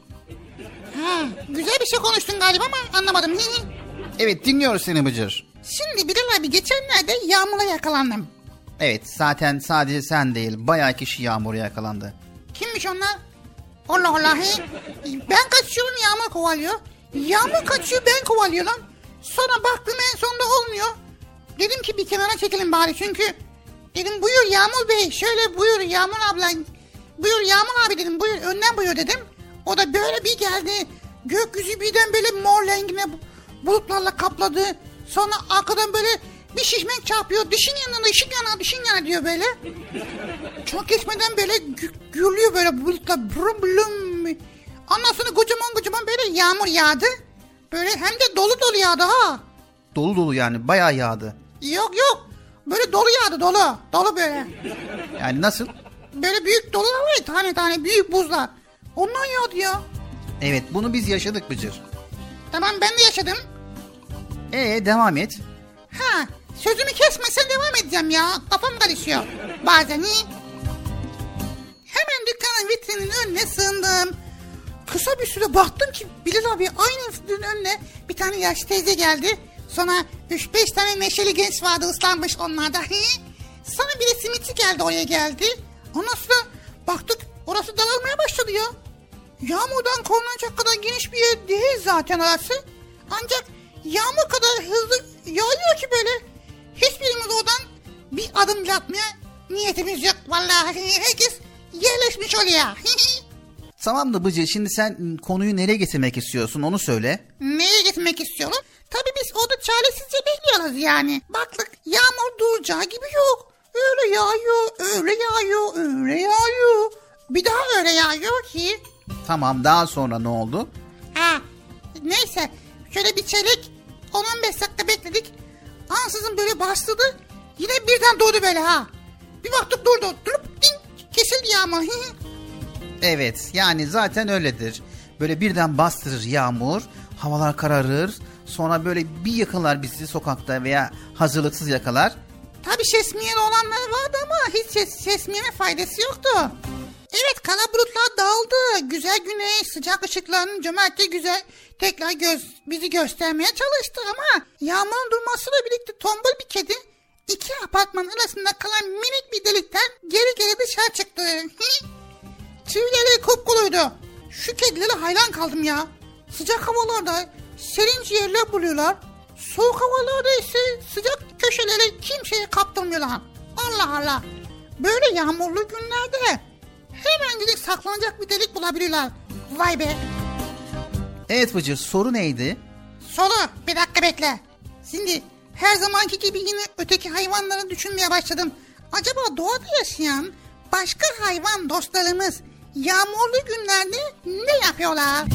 Güzel bir şey konuştun galiba ama anlamadım. Evet dinliyoruz seni Bıcır. Şimdi Bilal abi geçenlerde yağmura yakalandım. Evet zaten sadece sen değil bayağı kişi yağmura yakalandı. Kimmiş onlar? Allah Allah. Ben kaçıyorum yağmur kovalıyor. Yağmur kaçıyor ben kovalıyor lan. Sonra baktım en sonunda olmuyor. Dedim ki bir kenara çekelim bari çünkü. Dedim buyur Yağmur Bey şöyle buyur Yağmur abla. Buyur Yağmur abi dedim buyur önden buyur dedim. O da böyle bir geldi. Gökyüzü birden böyle mor rengine bulutlarla kapladı. Sonra arkadan böyle bir şişmek çarpıyor. Dişin yanına ışık yana dişin yana diyor böyle. Çok geçmeden böyle gü- gürlüyor böyle bulutlar. Brum blum. Ondan sonra kocaman kocaman böyle yağmur yağdı. Böyle hem de dolu dolu yağdı ha. Dolu dolu yani bayağı yağdı. Yok yok. Böyle dolu yağdı dolu. Dolu böyle. Yani nasıl? Böyle büyük dolular var ya tane tane büyük buzlar. Ondan yağdı ya. Evet bunu biz yaşadık Bıcır. Tamam ben de yaşadım. Ee devam et. Ha sözümü kesmesen devam edeceğim ya. Kafam karışıyor. Bazen iyi. vitrinin önüne sığındım. Kısa bir süre baktım ki Bilal abi aynı vitrinin önüne bir tane yaşlı teyze geldi. Sonra 3-5 tane neşeli genç vardı ıslanmış onlarda. Sonra bir de simitçi geldi oraya geldi. Ondan sonra baktık orası dağılmaya başladı ya. Yağmurdan korunacak kadar geniş bir yer değil zaten orası. Ancak yağmur kadar hızlı yağıyor ki böyle. Hiçbirimiz oradan bir adım bile atmaya niyetimiz yok. Vallahi herkes yerleşmiş oluyor. Tamam da Bıcı şimdi sen konuyu nereye getirmek istiyorsun onu söyle. Neye getirmek istiyorum? Tabii biz orada çaresizce bekliyoruz yani. Baktık yağmur duracağı gibi yok. Öyle yağıyor, öyle yağıyor, öyle yağıyor. Bir daha öyle yağıyor ki. Tamam daha sonra ne oldu? Ha, neyse şöyle bir çeyrek 10-15 dakika bekledik. Ansızın böyle bastırdı. Yine birden durdu böyle ha. Bir baktık durdu. Durup ding kesildi yağmur. Evet yani zaten öyledir. Böyle birden bastırır yağmur, havalar kararır. Sonra böyle bir yakalar bizi sokakta veya hazırlıksız yakalar. Tabii şesmiyeli olanlar vardı ama hiç ses, şesmiyene faydası yoktu. Evet kara bulutlar dağıldı. Güzel güneş, sıcak ışıkların cömertliği güzel tekrar göz, bizi göstermeye çalıştı ama yağmurun durmasıyla birlikte tombul bir kedi iki apartman arasında kalan minik bir delikten geri geri dışarı çıktı. Tüyleri kupkuluydu. Şu kedilere hayran kaldım ya. Sıcak havalarda serin ciğerler buluyorlar. Soğuk havalarda ise sıcak köşeleri kimseye kaptırmıyorlar. Allah Allah. Böyle yağmurlu günlerde hemen gidip saklanacak bir delik bulabilirler. Vay be. Evet Bıcır soru neydi? Soru bir dakika bekle. Şimdi her zamanki gibi yine öteki hayvanları düşünmeye başladım. Acaba doğada yaşayan başka hayvan dostlarımız yağmurlu günlerde ne yapıyorlar?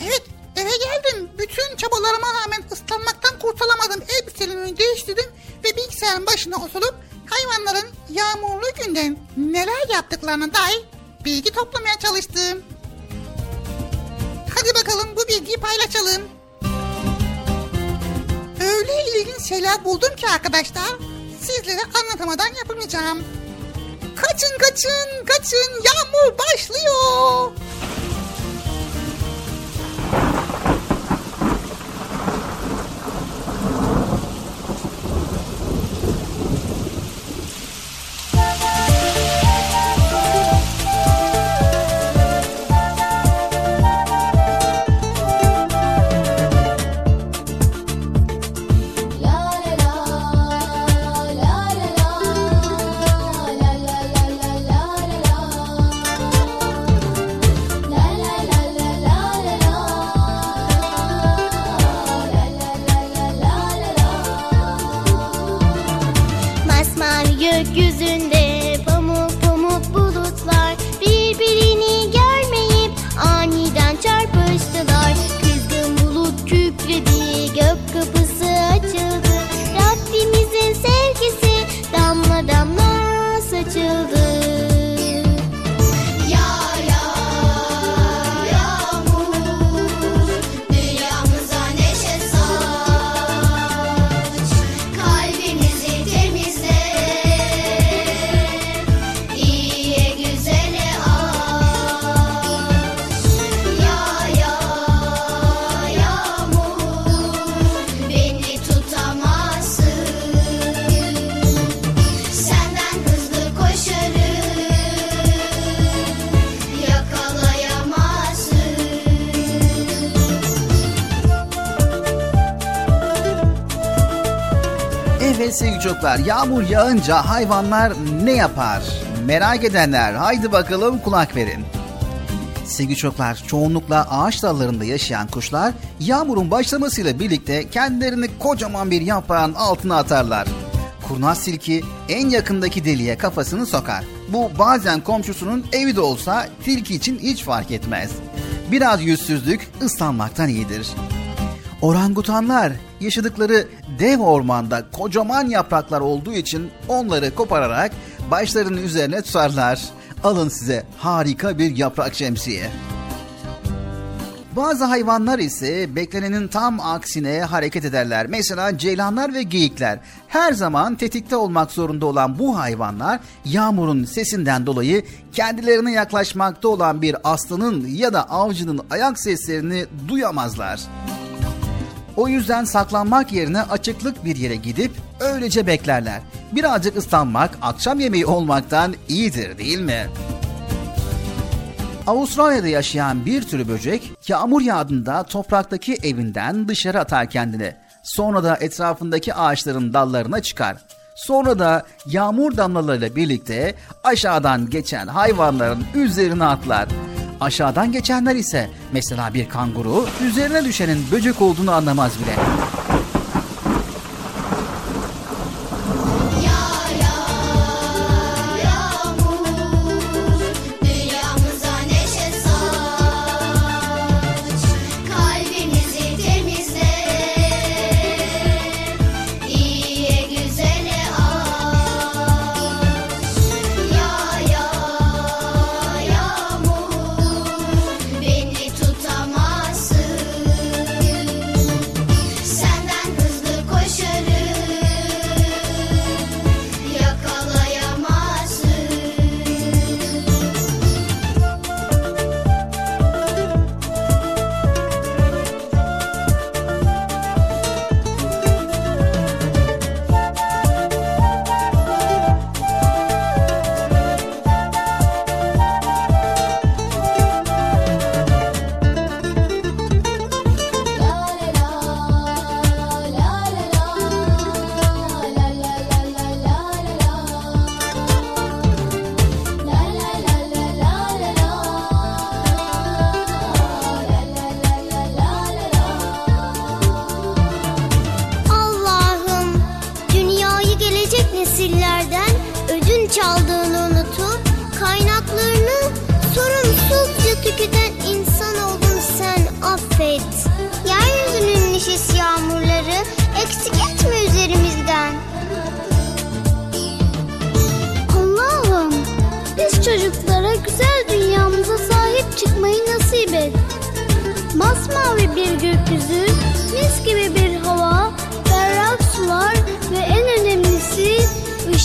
Evet eve geldim. Bütün çabalarıma rağmen ıslanmaktan kurtulamadım. Elbiselerimi değiştirdim ve bilgisayarın başına oturup hayvanların yağmurlu günden neler yaptıklarına dair bilgi toplamaya çalıştım. Hadi bakalım bu bilgiyi paylaşalım. Öyle ilginç şeyler buldum ki arkadaşlar sizlere anlatamadan yapamayacağım. Kaçın kaçın kaçın yağmur başlıyor. Evet sevgili çocuklar yağmur yağınca hayvanlar ne yapar? Merak edenler haydi bakalım kulak verin. Sevgili çocuklar çoğunlukla ağaç dallarında yaşayan kuşlar yağmurun başlamasıyla birlikte kendilerini kocaman bir yaprağın altına atarlar. Kurnaz tilki en yakındaki deliğe kafasını sokar. Bu bazen komşusunun evi de olsa tilki için hiç fark etmez. Biraz yüzsüzlük ıslanmaktan iyidir. Orangutanlar yaşadıkları dev ormanda kocaman yapraklar olduğu için onları kopararak başlarının üzerine tutarlar. Alın size harika bir yaprak şemsiye. Bazı hayvanlar ise beklenenin tam aksine hareket ederler. Mesela ceylanlar ve geyikler. Her zaman tetikte olmak zorunda olan bu hayvanlar yağmurun sesinden dolayı kendilerine yaklaşmakta olan bir aslanın ya da avcının ayak seslerini duyamazlar. O yüzden saklanmak yerine açıklık bir yere gidip öylece beklerler. Birazcık ıslanmak akşam yemeği olmaktan iyidir değil mi? Avustralya'da yaşayan bir tür böcek yağmur yağdığında topraktaki evinden dışarı atar kendini. Sonra da etrafındaki ağaçların dallarına çıkar. Sonra da yağmur damlalarıyla birlikte aşağıdan geçen hayvanların üzerine atlar. Aşağıdan geçenler ise mesela bir kanguru üzerine düşenin böcek olduğunu anlamaz bile. Ödünç aldığını unutup kaynaklarını sorumsuzca tüketen insan oldun sen affet. Yeryüzünün neşesi yağmurları eksik etme üzerimizden. Allah'ım biz çocuklara güzel dünyamıza sahip çıkmayı nasip et. Masmavi bir gökyüzü, mis gibi bir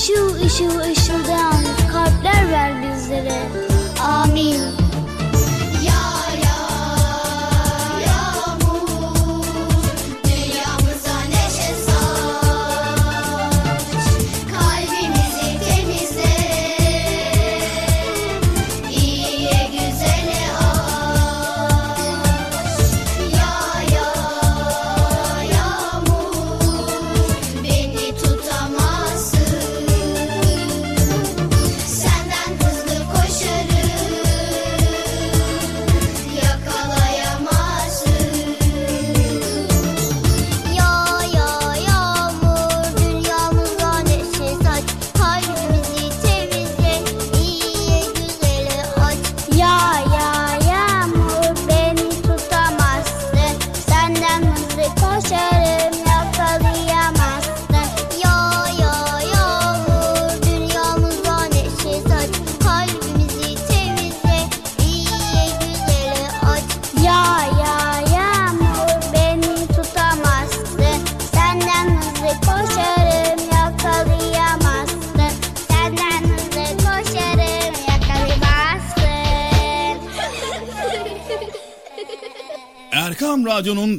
ışıl ışıl ışıldayan kalpler ver bizlere. Amin.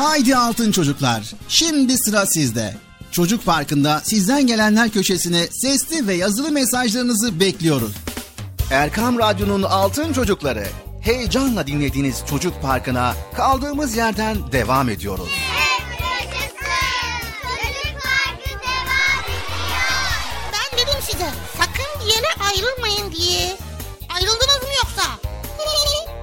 Haydi altın çocuklar, şimdi sıra sizde. Çocuk Parkı'nda sizden gelenler köşesine sesli ve yazılı mesajlarınızı bekliyoruz. Erkam Radyo'nun Altın Çocukları. Heyecanla dinlediğiniz Çocuk Parkı'na kaldığımız yerden devam ediyoruz.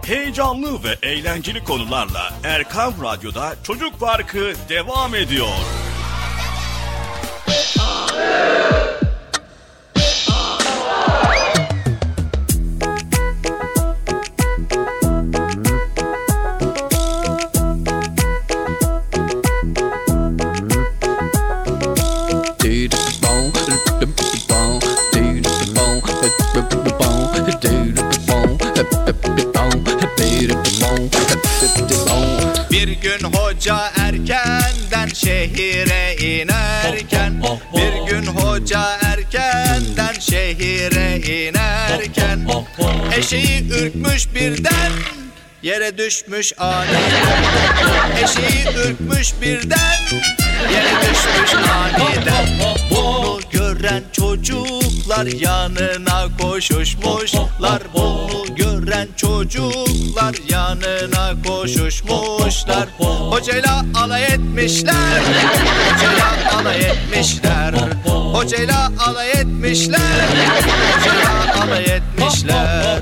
Heyecanlı ve eğlenceli konularla Erkam Radyo'da Çocuk Parkı devam ediyor. Hoca erkenden şehire inerken Eşeği ürkmüş birden yere düşmüş aniden Eşeği ürkmüş birden yere düşmüş aniden gören çocuklar yanına koşuşmuşlar. Bunu gören çocuklar yanına koşuşmuşlar. Hocayla alay etmişler. Hocayla alay etmişler. Hocayla alay etmişler. Hocayla alay etmişler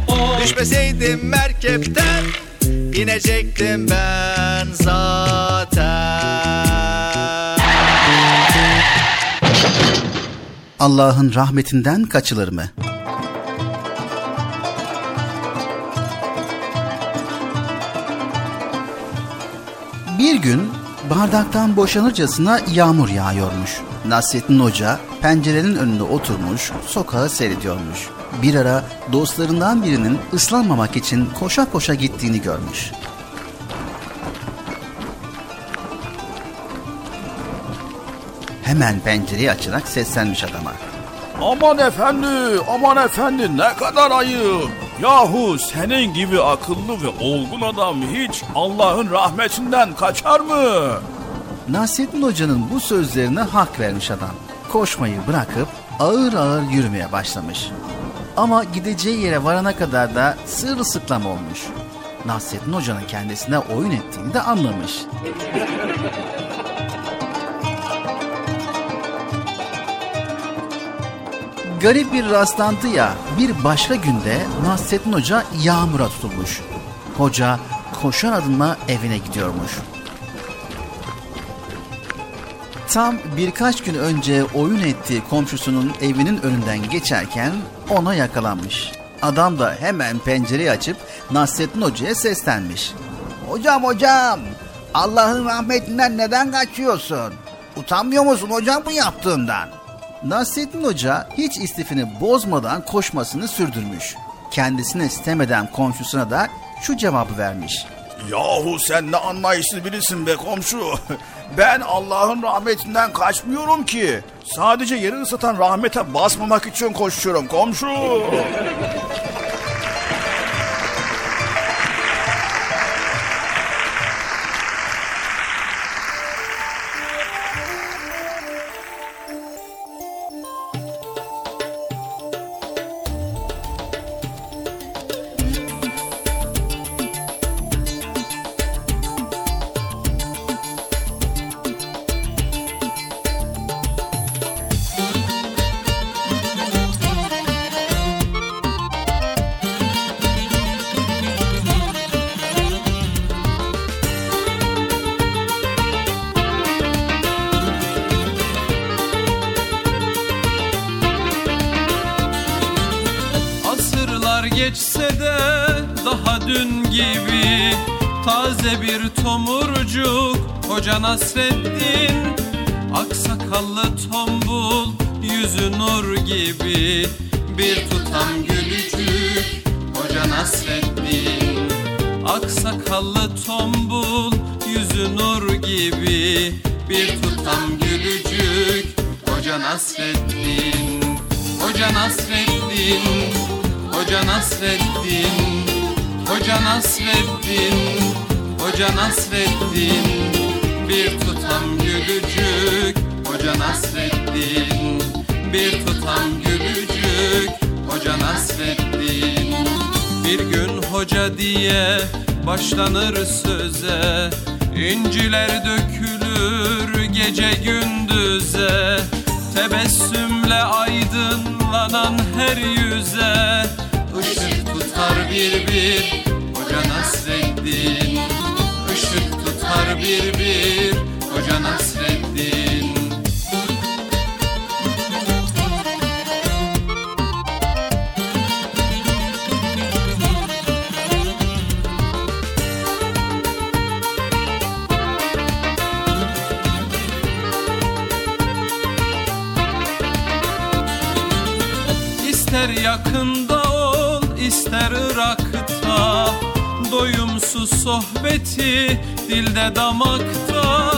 Düşmeseydim merkepten inecektim ben zaten Allah'ın rahmetinden kaçılır mı? Bir gün bardaktan boşanırcasına yağmur yağıyormuş. Nasrettin Hoca pencerenin önünde oturmuş, sokağı seyrediyormuş. Bir ara dostlarından birinin ıslanmamak için koşa koşa gittiğini görmüş. Hemen pencereyi açarak seslenmiş adama. Aman efendi, aman efendi ne kadar ayıp. Yahu senin gibi akıllı ve olgun adam hiç Allah'ın rahmetinden kaçar mı? Nasrettin Hoca'nın bu sözlerine hak vermiş adam. Koşmayı bırakıp ağır ağır yürümeye başlamış. Ama gideceği yere varana kadar da sırılsıklam olmuş. Nasrettin Hoca'nın kendisine oyun ettiğini de anlamış. Garip bir rastlantı ya bir başka günde Nasrettin Hoca yağmura tutulmuş. Hoca koşar adımla evine gidiyormuş. Tam birkaç gün önce oyun ettiği komşusunun evinin önünden geçerken ona yakalanmış. Adam da hemen pencereyi açıp Nasrettin Hoca'ya seslenmiş. Hocam hocam Allah'ın rahmetinden neden kaçıyorsun? Utanmıyor musun hocam bu yaptığından? Nasrettin Hoca hiç istifini bozmadan koşmasını sürdürmüş. Kendisine istemeden komşusuna da şu cevabı vermiş. Yahu sen ne anlayışlı birisin be komşu. Ben Allah'ın rahmetinden kaçmıyorum ki. Sadece yeri ısıtan rahmete basmamak için koşuyorum komşu. Hoca Nasreddin Bir gün hoca diye başlanır söze. İnciler dökülür gece gündüze. Tebessümle aydınlanan her yüze. Işık tutar bir bir Hoca Nasreddin. Işık tutar bir bir Hoca Nasreddin yakında ol ister Irak'ta. Doyumsuz sohbeti dilde damakta.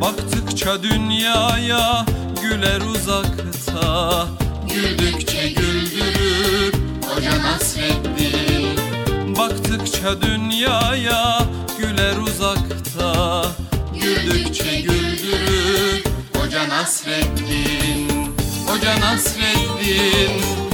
Baktıkça dünyaya güler uzakta. Güldükçe güldürür Hoca Nasreddin. Baktıkça dünyaya güler uzakta. Güldükçe güldürür Hoca Nasreddin. Hoca Nasreddin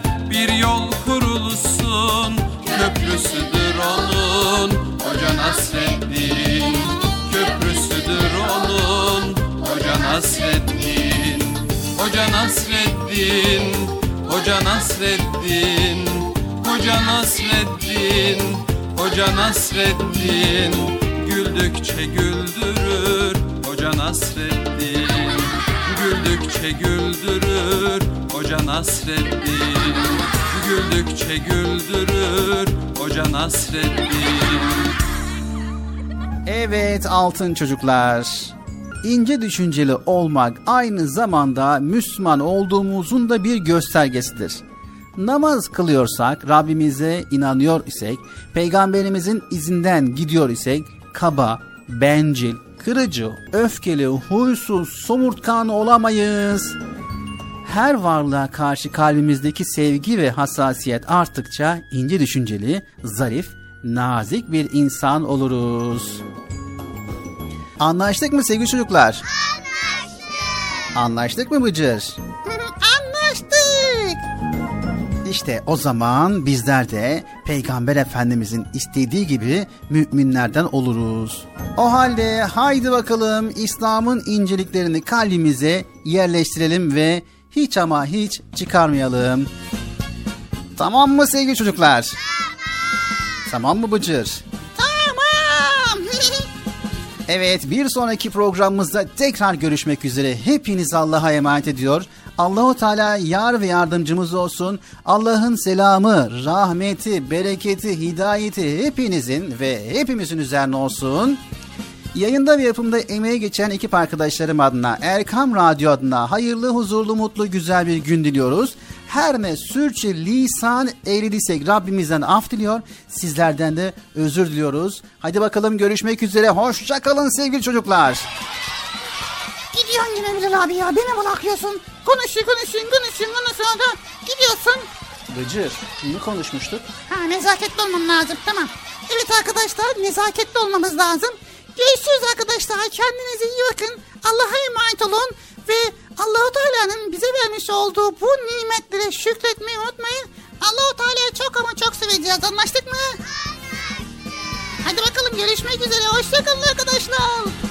bir yol kurulsun Köprüsüdür onun Hoca Nasreddin. Köprüsüdür onun Hoca Nasreddin. Hoca Nasreddin Hoca Nasreddin. Hoca Nasreddin Hoca Nasreddin. Güldükçe güldürür Hoca Nasreddin Güldükçe güldürür Hoca Nasreddin Güldükçe güldürür Hoca Nasreddin Evet altın çocuklar. İnce düşünceli olmak aynı zamanda Müslüman olduğumuzun da bir göstergesidir. Namaz kılıyorsak, Rabbimize inanıyor isek, peygamberimizin izinden gidiyor isek, kaba, bencil, kırıcı, öfkeli, huysuz, somurtkan olamayız. Her varlığa karşı kalbimizdeki sevgi ve hassasiyet arttıkça ince düşünceli, zarif, nazik bir insan oluruz. Anlaştık mı sevgili çocuklar? Anlaştık. Anlaştık mı Bıcır? Anlaştık. İşte o zaman bizler de Peygamber Efendimizin istediği gibi müminlerden oluruz. O halde haydi bakalım İslam'ın inceliklerini kalbimize yerleştirelim ve hiç ama hiç çıkarmayalım. Tamam mı sevgili çocuklar? Tamam. Tamam mı Bıcır? Tamam. Evet bir sonraki programımızda tekrar görüşmek üzere. Hepiniz Allah'a emanet ediyor. Allahu Teala yar ve yardımcımız olsun. Allah'ın selamı, rahmeti, bereketi, hidayeti hepinizin ve hepimizin üzerine olsun. Yayında ve yapımda emeğe geçen ekip arkadaşlarım adına, Erkam Radyo adına hayırlı, huzurlu, mutlu, güzel bir gün diliyoruz. Her ne sürçü lisan eğriliysek Rabbimizden af diliyor. Sizlerden de özür diliyoruz. Hadi bakalım görüşmek üzere. Hoşça kalın sevgili çocuklar. Gidiyorsun yine Bilal abi ya. Beni bırakıyorsun. Konuşun konuşun konuşun konuşun. da Gidiyorsun. Bıcır, ne konuşmuştuk? Ha nezaketli olmam lazım. Tamam. Evet arkadaşlar nezaketli olmamız lazım. Görüşürüz arkadaşlar. Kendinize iyi bakın. Allah'a emanet olun. Ve Allahu Teala'nın bize vermiş olduğu bu nimetlere şükretmeyi unutmayın. Allahu Teala'yı çok ama çok seveceğiz. Anlaştık mı? Hadi bakalım görüşmek üzere. Hoşçakalın arkadaşlar.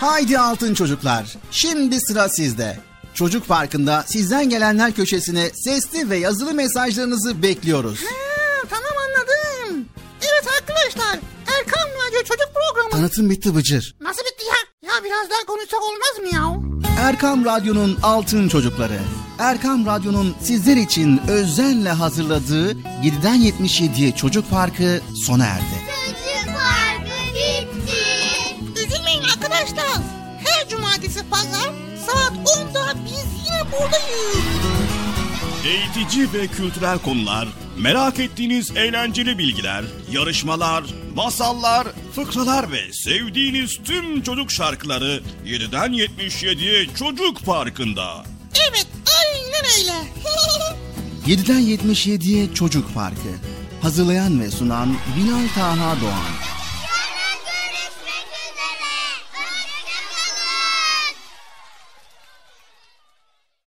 Haydi altın çocuklar, şimdi sıra sizde. Çocuk Parkı'nda sizden gelenler köşesine sesli ve yazılı mesajlarınızı bekliyoruz. Ha, tamam anladım. Evet arkadaşlar Erkan Radyo Çocuk Programı. Tanıtım bitti Bıcır. Nasıl bitti ya? Ya biraz daha konuşsak olmaz mı ya? Erkam Radyo'nun altın çocukları. Erkam Radyo'nun sizler için özenle hazırladığı 7'den 77'ye Çocuk Parkı sona erdi. Arkadaşlar. Her cumartesi pazar saat 10'da biz yine buradayız. Eğitici ve kültürel konular, merak ettiğiniz eğlenceli bilgiler, yarışmalar, masallar, fıkralar ve sevdiğiniz tüm çocuk şarkıları 7'den 77'ye Çocuk Parkı'nda. Evet aynen öyle. 7'den 77'ye Çocuk Parkı. Hazırlayan ve sunan Bilal Taha Doğan.